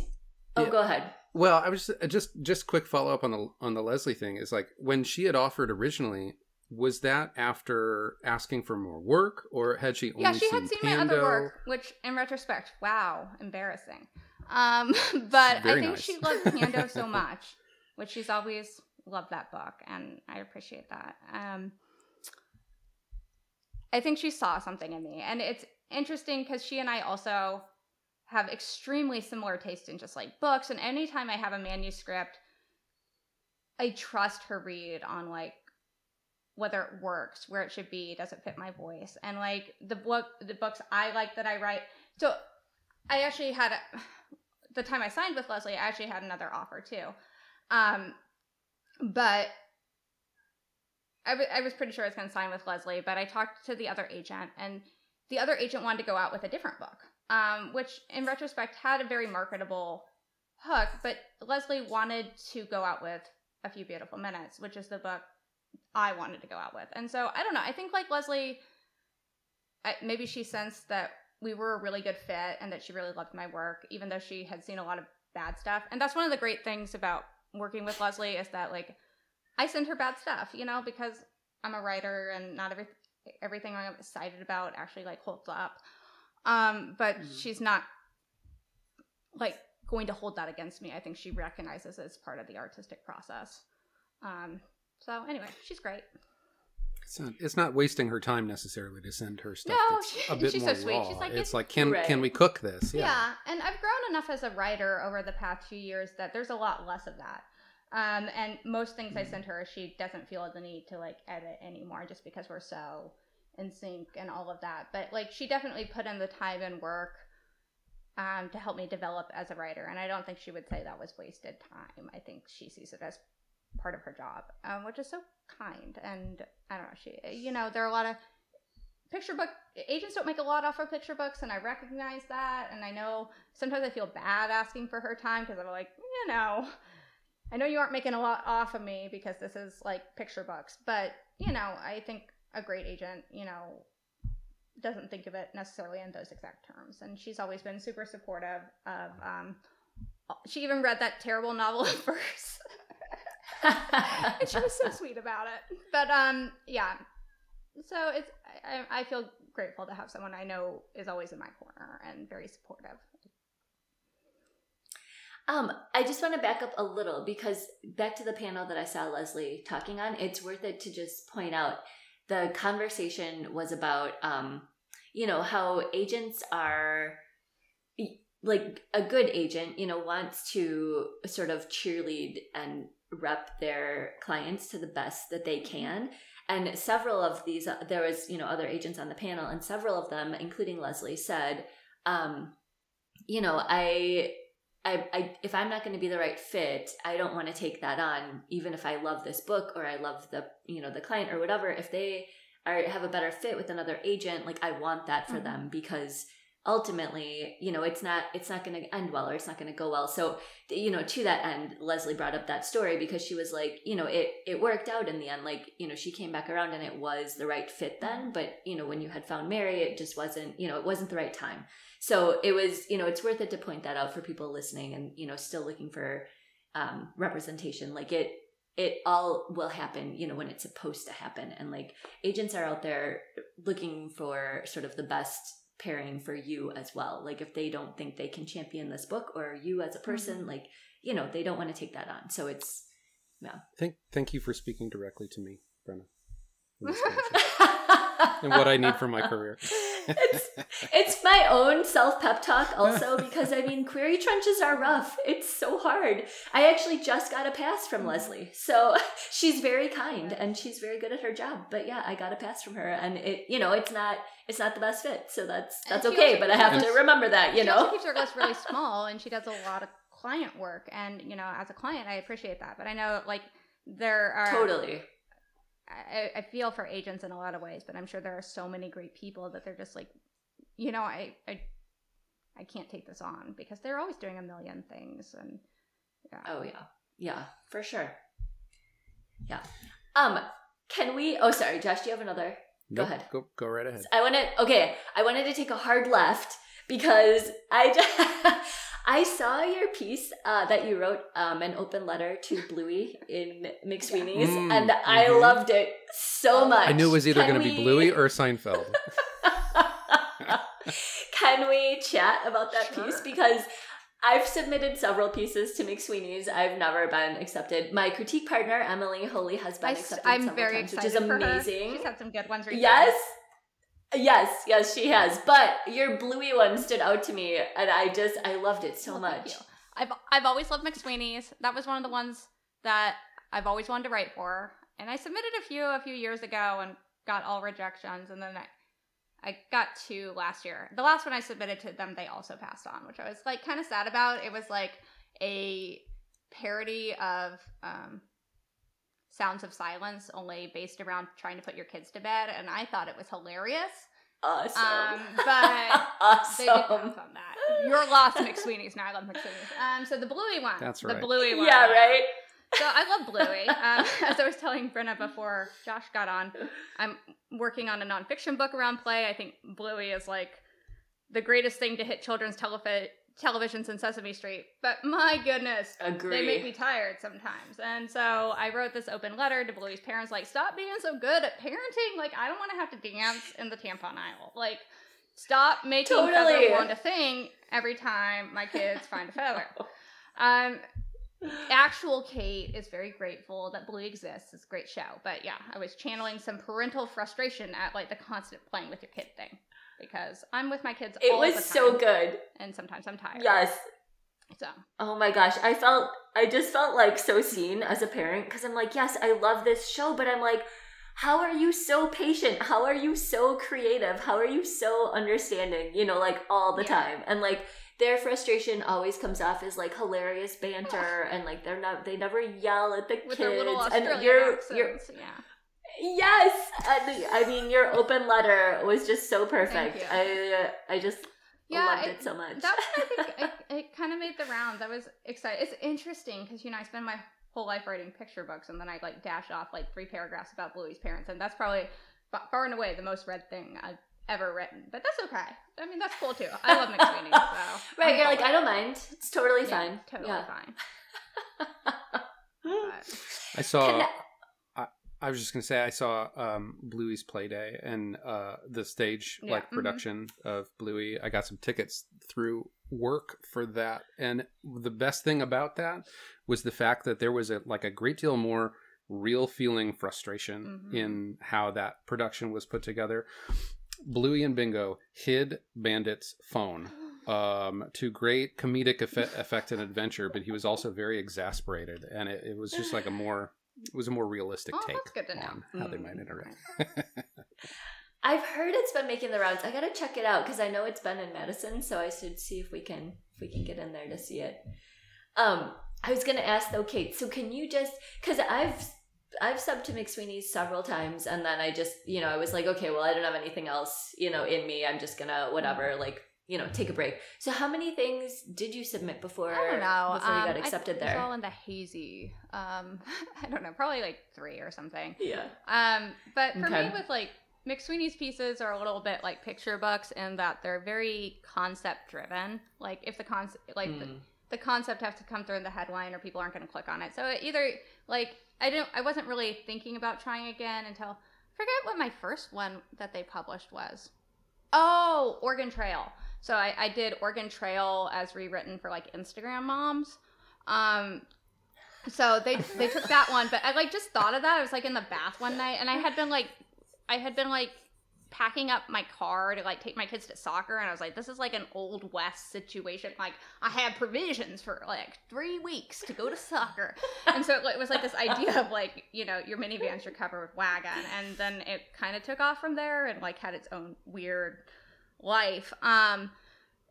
Oh, Yeah. go ahead. Well, I was just just quick follow up on the on the Leslie thing is like when she had offered originally, was that after asking for more work, or had she only yeah, she had seen seen my other work, which in retrospect, wow, embarrassing. Um, but I think nice. she loved Pando so much, which she's always loved that book, and I appreciate that. Um, I think she saw something in me, and it's interesting because she and I also have extremely similar taste in just like books. And anytime I have a manuscript, I trust her read on like whether it works, where it should be, does it fit my voice, and like the book, the books I like that I write. So I actually had a, the time I signed with Leslie, I actually had another offer too, um, but I wa- I was pretty sure I was going to sign with Leslie. But I talked to the other agent, and the other agent wanted to go out with a different book, um, which in retrospect had a very marketable hook. But Leslie wanted to go out with a few beautiful minutes, which is the book I wanted to go out with. And so I don't know. I think like Leslie, I, maybe she sensed that we were a really good fit and that she really loved my work, even though she had seen a lot of bad stuff. And that's one of the great things about working with Leslie is that like I send her bad stuff, you know, because I'm a writer and not every everything I'm excited about actually like holds up. Um, but Mhm. she's not like going to hold that against me. I think she recognizes it as part of the artistic process. Um, so anyway, she's great. It's not, it's not wasting her time necessarily to send her stuff. No, she- a bit she's so more sweet. raw. She's like, it's "It's- like, can Right. can we cook this? Yeah. and I've grown enough as a writer over the past few years that there's a lot less of that. Um, and most things I send her, she doesn't feel the need to like edit anymore, just because we're so in sync and all of that. But like, she definitely put in the time and work um, to help me develop as a writer, and I don't think she would say that was wasted time. I think she sees it as part of her job, um, which is so kind. And I don't know, she, you know, there are a lot of picture book agents don't make a lot off of picture books and i recognize that and i know sometimes i feel bad asking for her time because i'm like you know i know you aren't making a lot off of me because this is like picture books but you know i think a great agent you know doesn't think of it necessarily in those exact terms and she's always been super supportive of um she even read that terrible novel at first and she was so sweet about it. But um, yeah. So it's I, I feel grateful to have someone I know is always in my corner and very supportive. Um, I just want to back up a little because back to the panel that I saw Leslie talking on, it's worth it to just point out the conversation was about um, you know, how agents are like a good agent, you know, wants to sort of cheerlead and rep their clients to the best that they can. And several of these, uh, there was, you know, other agents on the panel, and several of them, including Leslie, said, um, you know, I I, I if I'm not going to be the right fit, I don't want to take that on, even if I love this book or I love the you know the client or whatever. If they are have a better fit with another agent, like I want that for Mhm. them because ultimately, you know, it's not it's not going to end well or it's not going to go well. So you know, to that end, Leslie brought up that story because she was like, you know, it it worked out in the end. Like you know, she came back around and it was the right fit then. But you know, when you had found Mary, it just wasn't. You know, it wasn't the right time. So it was, you know, it's worth it to point that out for people listening and, you know, still looking for um, representation. Like it, it all will happen, you know, when it's supposed to happen. And like agents are out there looking for sort of the best pairing for you as well. Like if they don't think they can champion this book or you as a mm-hmm. person, like, you know, they don't want to take that on. So it's, yeah. Thank thank you for speaking directly to me, Brenna. in this fashion, and what I need for my career. it's it's my own self pep talk also because I mean query trenches are rough. It's so hard. I actually just got a pass from Leslie. So she's very kind and she's very good at her job. But yeah, I got a pass from her and it you know, it's not it's not the best fit. So that's that's okay, but I have to remember that, you she know. keeps her list really small, and she does a lot of client work. And you know, as a client, I appreciate that. But I know like there are Totally. I, I feel for agents in a lot of ways, but I'm sure there are so many great people that they're just like, you know, I I, I can't take this on because they're always doing a million things, and yeah. Oh yeah. Yeah, for sure. Yeah. Um can we Oh sorry, Josh, do you have another Nope, ahead. Go go right ahead. I wanted okay. I wanted to take a hard left because I just, I saw your piece uh, that you wrote um, an open letter to Bluey in McSweeney's, Mm, and I mhm. loved it so much. I knew it was either going to be Bluey or Seinfeld. Can we chat about that Sure. piece because? I've submitted several pieces to McSweeney's. I've never been accepted. My critique partner Emily Holy has been accepted. I'm several very times, which excited is for her. amazing. She's had some good ones recently. Yes. Yes, yes, she has. But your bluey one stood out to me and I just I loved it so Well, much. I've I've always loved McSweeney's. That was one of the ones that I've always wanted to write for, and I submitted a few a few years ago and got all rejections, and then I I got two last year. The last one I submitted to them, they also passed on, which I was like kind of sad about. It was like a parody of um, Sounds of Silence, only based around trying to put your kids to bed, and I thought it was hilarious. Awesome. Um, but awesome. They did pass on that. You're lost, McSweeney's. Now I love McSweeney's. Um, so the Bluey one. That's right. The. Bluey one. yeah, right? So I love Bluey. Um, as I was telling Brenna before Josh got on, I'm working on a nonfiction book around play. I think Bluey is like the greatest thing to hit children's telefi- televisions in Sesame Street. But my goodness, Agree. they make me tired sometimes. And so I wrote this open letter to Bluey's parents, like, stop being so good at parenting. Like, I don't want to have to dance in the tampon aisle. Like, stop making Totally. feather wand a thing every time my kids find a feather. Um, actual Kate is very grateful that Bluey exists. It's a great show. But yeah, I was channeling some parental frustration at like the constant playing with your kid thing. Because I'm with my kids It was so good. And sometimes I'm tired. Yes. So Oh my gosh, I felt I just felt like so seen as a parent because I'm like, yes, I love this show, but I'm like, how are you so patient? How are you so creative? How are you so understanding? You know, like all the Yeah. time. And like their frustration always comes off as like hilarious banter and like they're not they never yell at the with kids. and you're, accents. you're yeah. Yes. And, I mean your open letter was just so perfect. you. I I just Yeah, loved it- it so much. That one, I think, it, it kind of made the rounds. I was excited. It's interesting because you know I spend my whole life writing picture books, and then I like dash off like three paragraphs about Bluey's parents, and that's probably fa- far and away the most read thing I've ever written. But that's okay. I mean, that's cool too. I love McSweeney. So right, I'm you're like, with I don't mind. It's totally. Yeah, fine. Totally yeah. fine. But, I saw. Can I, was just gonna say I saw um, Bluey's Playday and uh, the stage Yeah, like mhm. production of Bluey. I got some tickets through work for that, and the best thing about that was the fact that there was a like a great deal more real feeling frustration Mhm. in how that production was put together. Bluey and Bingo hid Bandit's phone um, to great comedic effect, effect and adventure, but he was also very exasperated, and it, it was just like a more it was a more realistic Oh, take that's good to know. on how they Mm. might interact. I've heard it's been making the rounds. I gotta check it out because I know it's been in Madison, so I should see if we can if we can get in there to see it. Um, I was gonna ask though, Kate. So can you just because I've I've subbed to McSweeney's several times, and then I just you know I was like, okay, well I don't have anything else you know in me. I'm just gonna whatever like you know take a break. So how many things did you submit before I don't know. before you um, got accepted It was there? all in the hazy. Um, I don't know, probably like three or something. yeah. Um, but for Okay. me, with like McSweeney's pieces are a little bit like picture books in that they're very concept driven. Like if the concept, like the, Mm. the concept has to come through in the headline, or people aren't going to click on it. So it either like I don't, I wasn't really thinking about trying again until I forget what my first one that they published was. Oh, Oregon Trail. So I, I did Oregon Trail as rewritten for like Instagram moms. Um, so they they took that one, but I like just thought of that. I was like in the bath one night, and I had been like, I had been like packing up my car to like take my kids to soccer, and I was like, this is like an old west situation. Like I had provisions for like three weeks to go to soccer, and so it was like this idea of like you know your minivan's your covered wagon, and then it kind of took off from there and like had its own weird life. Um,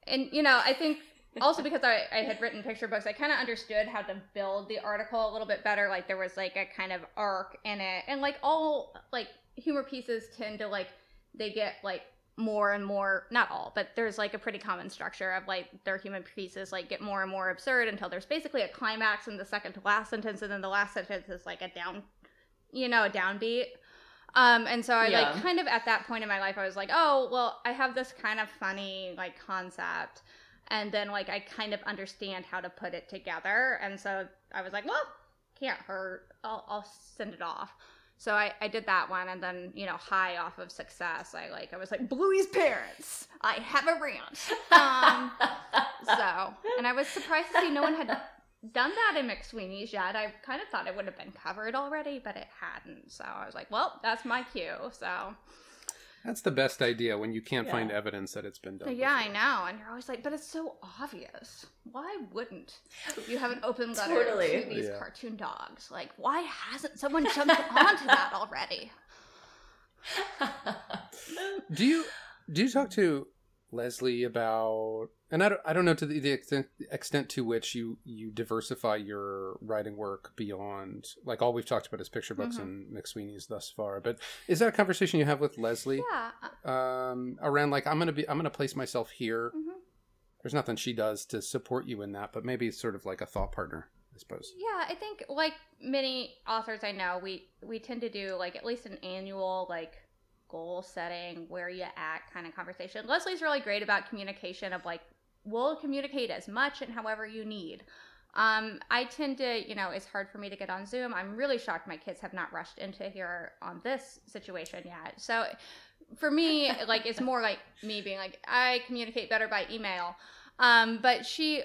and you know I think also because I, I had written picture books, I kind of understood how to build the article a little bit better. Like there was like a kind of arc in it, and like all like humor pieces tend to like they get like more and more not all but there's like a pretty common structure of like their human pieces like get more and more absurd until there's basically a climax in the second to last sentence and then the last sentence is like a down you know a downbeat um and so i Yeah. like kind of at that point in my life i was like oh well i have this kind of funny like concept. And then like i kind of understand how to put it together. And so i was like well can't hurt. I'll, I'll send it off. So I, I did that one. And then you know high off of success i like i was like bluey's parents. I have a rant um so and i was surprised to see no one had done that in mcsweeney's yet i kind of thought it would have been covered already but it hadn't so i was like well that's my cue so That's the best idea when you can't Yeah. find evidence that it's been done. yeah i know and you're always like but it's so obvious why wouldn't you have an open letter Totally. to these Yeah. cartoon dogs like why hasn't someone jumped onto that already Do you do you talk to Leslie about? And I don't, I don't know to the, the extent, extent to which you you diversify your writing work beyond like all we've talked about is picture books Mhm. and McSweeney's thus far. But is that a conversation you have with Leslie yeah uh, um, around like I'm gonna be I'm gonna place myself here? mhm. There's nothing she does to support you in that, but maybe it's sort of like a thought partner, I suppose. Yeah, I think like many authors I know, we we tend to do like at least an annual like goal setting, where you at kind of conversation. Leslie's really great about communication of like we'll communicate as much and however you need. Um, I tend to, you know, it's hard for me to get on Zoom. I'm really shocked my kids have not rushed into here on this situation yet. So for me, like it's more like me being like I communicate better by email. Um, but she,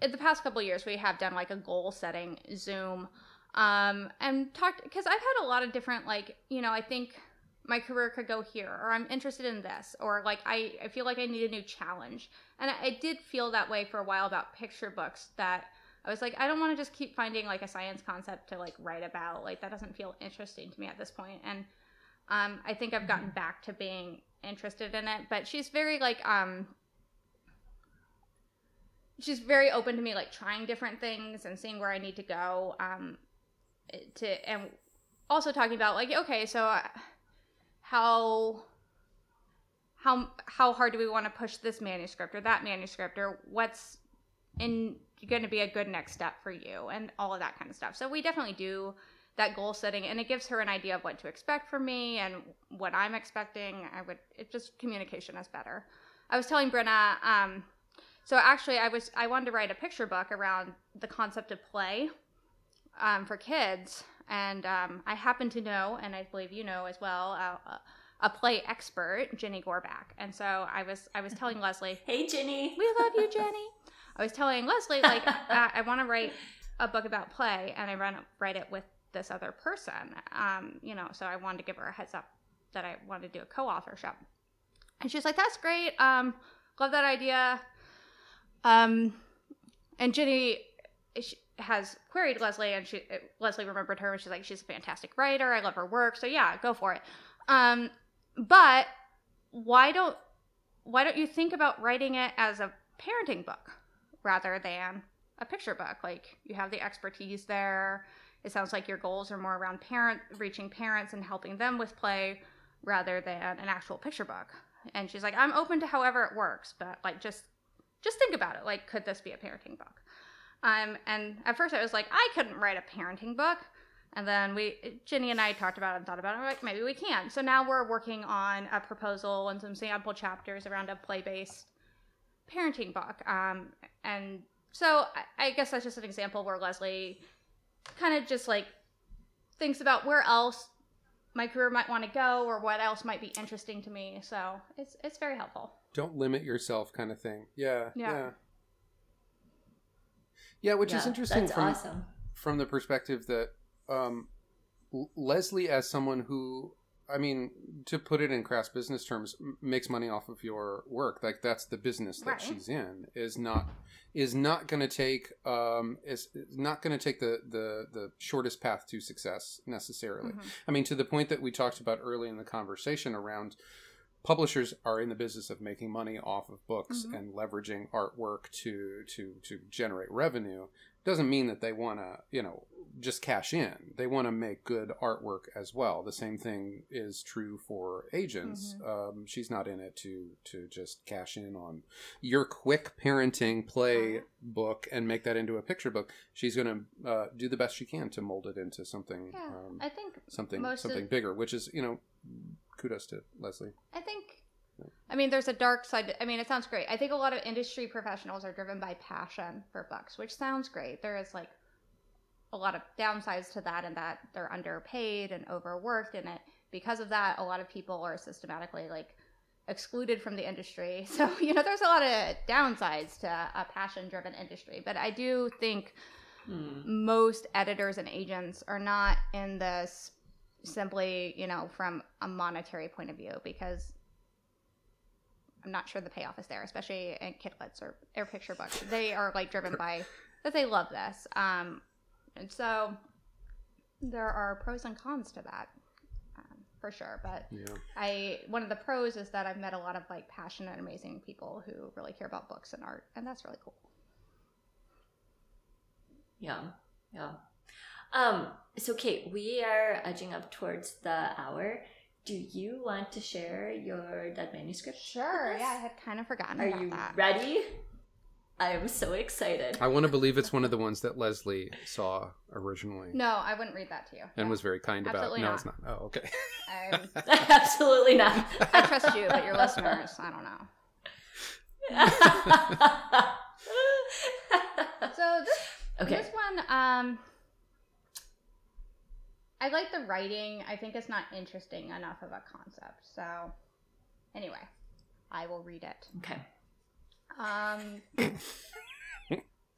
in the past couple years, we have done like a goal setting Zoom, um, and talked because I've had a lot of different like you know I think my career could go here or i'm interested in this or like i, I feel like i need a new challenge. And I, I did feel that way for a while about picture books that i was like i don't want to just keep finding like a science concept to like write about. Like that doesn't feel interesting to me at this point. And um, i think i've gotten back to being interested in it but she's very like um she's very open to me like trying different things and seeing where i need to go um to and also talking about like okay so uh, how how how hard do we want to push this manuscript or that manuscript or what's in going to be a good next step for you and all of that kind of stuff. So we definitely do that goal setting and it gives her an idea of what to expect from me and what I'm expecting. I would it just communication is better. I was telling Brenna um so actually I was I wanted to write a picture book around the concept of play um, for kids and um, I happen to know, and I believe you know as well, uh, a play expert, Jenny Gorbach. And so I was I was telling Leslie, "Hey, Jenny, we love you, Jenny." I was telling Leslie like uh, I want to write a book about play, and I run write it with this other person. Um, you know, so I wanted to give her a heads up that I wanted to do a co-authorship. And she's like, "That's great. Um, love that idea." Um, and Jenny, she, has queried Leslie, and she Leslie remembered her, and she's like, she's a fantastic writer. I love her work, so yeah, go for it. Um, but why don't why don't you think about writing it as a parenting book rather than a picture book? Like you have the expertise there. It sounds like your goals are more around parent reaching parents and helping them with play rather than an actual picture book. And she's like, I'm open to however it works, but like just just think about it. Like, could this be a parenting book? Um, and at first I was like, I couldn't write a parenting book. And then we, Ginny and I talked about it and thought about it. And we're like, maybe we can. So now we're working on a proposal and some sample chapters around a play based parenting book. Um, and so I, I guess that's just an example where Leslie kind of just like thinks about where else my career might want to go or what else might be interesting to me. So it's it's very helpful. Don't limit yourself, kind of thing. Yeah, Yeah. yeah. Yeah, which is interesting That's from awesome. from the perspective that um, Leslie, as someone who, I mean, to put it in crass business terms, m- makes money off of your work. Like that's the business that Right. she's in. Is not is not going to take um is, is not going to take the the the shortest path to success necessarily. Mhm. I mean, to the point that we talked about early in the conversation around publishers are in the business of making money off of books Mhm. and leveraging artwork to to to generate revenue doesn't mean that they want to you know just cash in. They want to make good artwork as well. The same thing is true for agents. Um, she's not in it to to just cash in on your quick parenting play Uh-huh. book and make that into a picture book. She's going to uh, do the best she can to mold it into something Yeah, um, I think something something of- bigger which is you know kudos to leslie I think, I mean, there's a dark side. I mean, it sounds great. I think a lot of industry professionals are driven by passion for books, which sounds great. There is like a lot of downsides to that, and that they're underpaid and overworked, and it because of that, a lot of people are systematically like excluded from the industry. So you know, there's a lot of downsides to a passion-driven industry. But I do think Hmm. most editors and agents are not in this simply, you know, from a monetary point of view because I'm not sure the payoff is there, especially in kidlit or, or picture books. They are like driven by that they love this. Um, and so there are pros and cons to that. Um, for sure, but yeah I one of the pros is that I've met a lot of like passionate, amazing people who really care about books and art, and that's really cool. Yeah, yeah. Um, so Kate, we are edging up towards the hour. Do you want to share your dead manuscript? Sure, yeah, I had kind of forgotten Are about you that. ready? I am so excited. I want to believe it's one of the ones that Leslie saw originally No, I wouldn't read that to you. and No. was very kind about. Absolutely No, it's not. Oh, okay. I'm- Absolutely not. I trust you, but your listeners, I don't know. So this okay. this one, um, I like the writing. I think it's not interesting enough of a concept. So, anyway, I will read it. Okay. Um,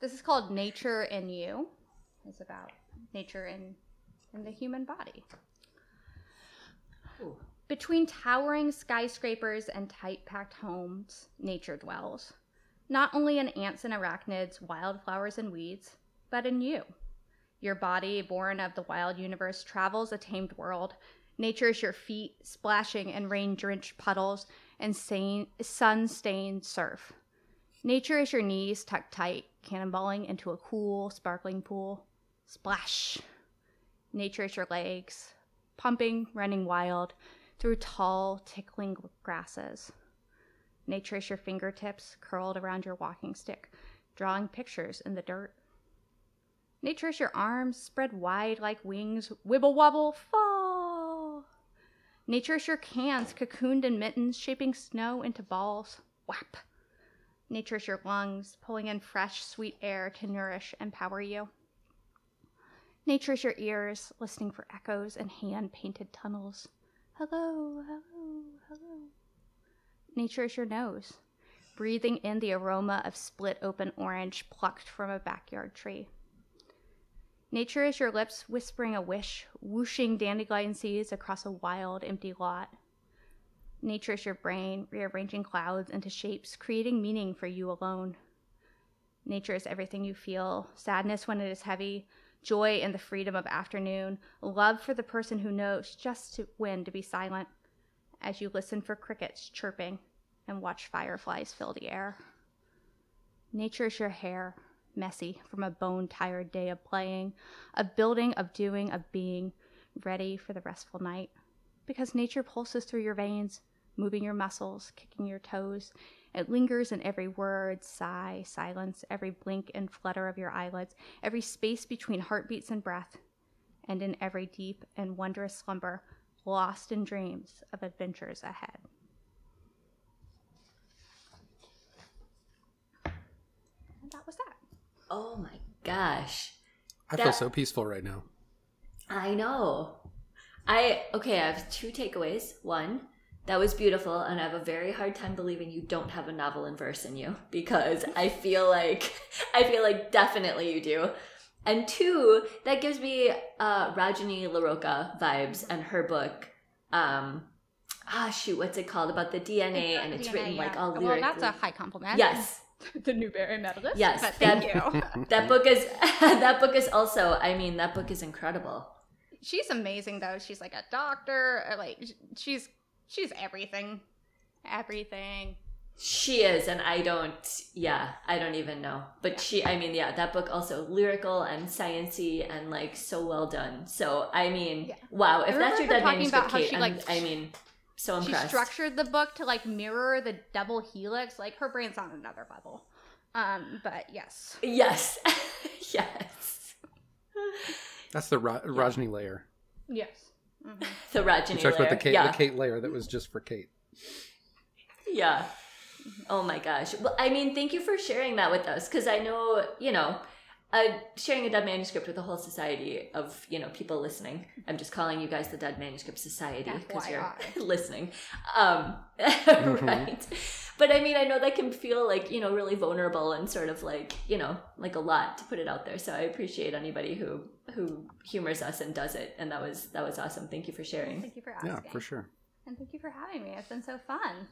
this is called Nature in You. It's about nature in in the human body. Ooh. Between towering skyscrapers and tight packed homes, nature dwells. Not only in ants and arachnids, wildflowers and weeds, but in you. Your body, born of the wild universe, travels a tamed world. Nature is your feet, splashing in rain drenched puddles and sun stained surf. Nature is your knees tucked tight, cannonballing into a cool, sparkling pool. Splash. Nature is your legs, pumping, running wild through tall, tickling grasses. Nature is your fingertips curled around your walking stick, drawing pictures in the dirt. Nature is your arms spread wide like wings, wibble wobble, fall. Nature is your cans cocooned in mittens, shaping snow into balls, whap. Nature is your lungs, pulling in fresh, sweet air to nourish and power you. Nature is your ears, listening for echoes and hand painted tunnels. Hello, hello, hello. Nature is your nose, breathing in the aroma of split open orange plucked from a backyard tree. Nature is your lips whispering a wish, whooshing dandelion seeds across a wild, empty lot. Nature is your brain, rearranging clouds into shapes, creating meaning for you alone. Nature is everything you feel sadness when it is heavy, joy in the freedom of afternoon, love for the person who knows just to, when to be silent as you listen for crickets chirping and watch fireflies fill the air. Nature is your hair, messy from a bone tired day of playing, of building, of doing, of being, ready for the restful night. Because nature pulses through your veins, moving your muscles, kicking your toes. It lingers in every word, sigh, silence, every blink and flutter of your eyelids, every space between heartbeats and breath, and in every deep and wondrous slumber, lost in dreams of adventures ahead. And that was that. Oh my gosh. I That- feel so peaceful right now. I know. I okay, I have two takeaways. One, that was beautiful, and I have a very hard time believing you don't have a novel in verse in you because I feel like I feel like definitely you do. And two, that gives me uh Rajani LaRocca vibes and her book. Um ah shoot, what's it called? About the DNA and it's DNA, written like yeah. all Well, that's a high compliment. yes. the Newbery medalist. Yes, but thank that- you. That book is that book is also I mean, that book is incredible. she's amazing though. She's like a doctor. or, Like she's she's everything, everything. She is, and I don't. Yeah, I don't even know. But she, I mean, yeah, that book also lyrical and sciency and like so well done. So I mean, Yeah. wow, if I that's your dead manuscript, Kate, she, like, I mean, so impressed. She structured the book to like mirror the double helix. Like her brain's on another level. Um, but yes, Yes, yes. That's the Ra- Rajani layer. yes. Mhm. The We Rajani talked about the. Kate, yeah, the Kate layer that was just for Kate. yeah. Oh my gosh. Well, I mean, thank you for sharing that with us because I know, you know, uh, sharing a dead manuscript with a whole society of, you know, people listening. I'm just calling you guys the Dead Manuscript Society because you're listening. Um, Mm-hmm. right. But I mean, I know that can feel like, you know, really vulnerable and sort of like, you know, like a lot to put it out there. So I appreciate anybody who who humors us and does it. And that was that was awesome. Thank you for sharing. Thank you for asking. Yeah, for sure. And thank you for having me. It's been so fun.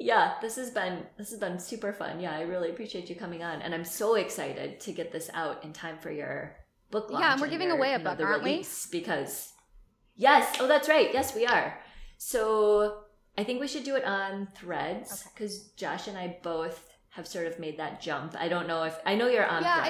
Yeah, this has been this has been super fun. Yeah, I really appreciate you coming on, and I'm so excited to get this out in time for your book launch. Yeah, and we're giving your, away a you know, aren't we? release, Because yes, oh that's right. Yes, we are. So I think we should do it on Threads Okay. because Josh and I both have sort of made that jump. I don't know if I know you're on yeah, I,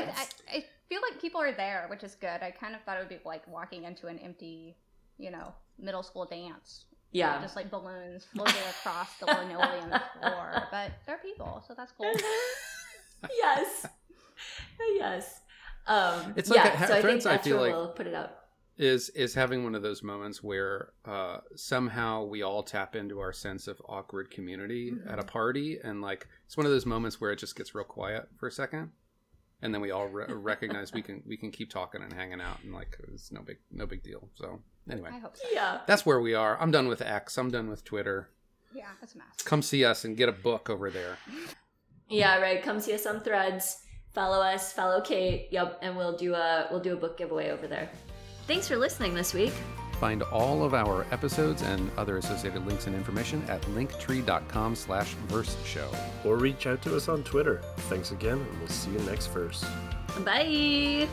I, I feel like people are there, which is good. I kind of thought it would be like walking into an empty, you know, middle school dance. Yeah. Just like balloons floating across the linoleum floor. But they're people, so that's cool. yes. Yes. Um, It's like yeah, a- so I think Threads, I feel where like- we'll put it out. Is is having one of those moments where uh, somehow we all tap into our sense of awkward community Mm-hmm. at a party, and like it's one of those moments where it just gets real quiet for a second, and then we all re- recognize we can we can keep talking and hanging out, and like it's no big no big deal. So anyway, I hope so. Yeah. that's where we are. I'm done with X. I'm done with Twitter. Yeah, that's a mess. Come see us and get a book over there. Yeah, right. Come see us on Threads. Follow us. Follow Kate. Yep, and we'll do a we'll do a book giveaway over there. Thanks for listening this week. Find all of our episodes and other associated links and information at linktree.com slash verse show. Or reach out to us on Twitter. Thanks again, and we'll see you next verse. Bye.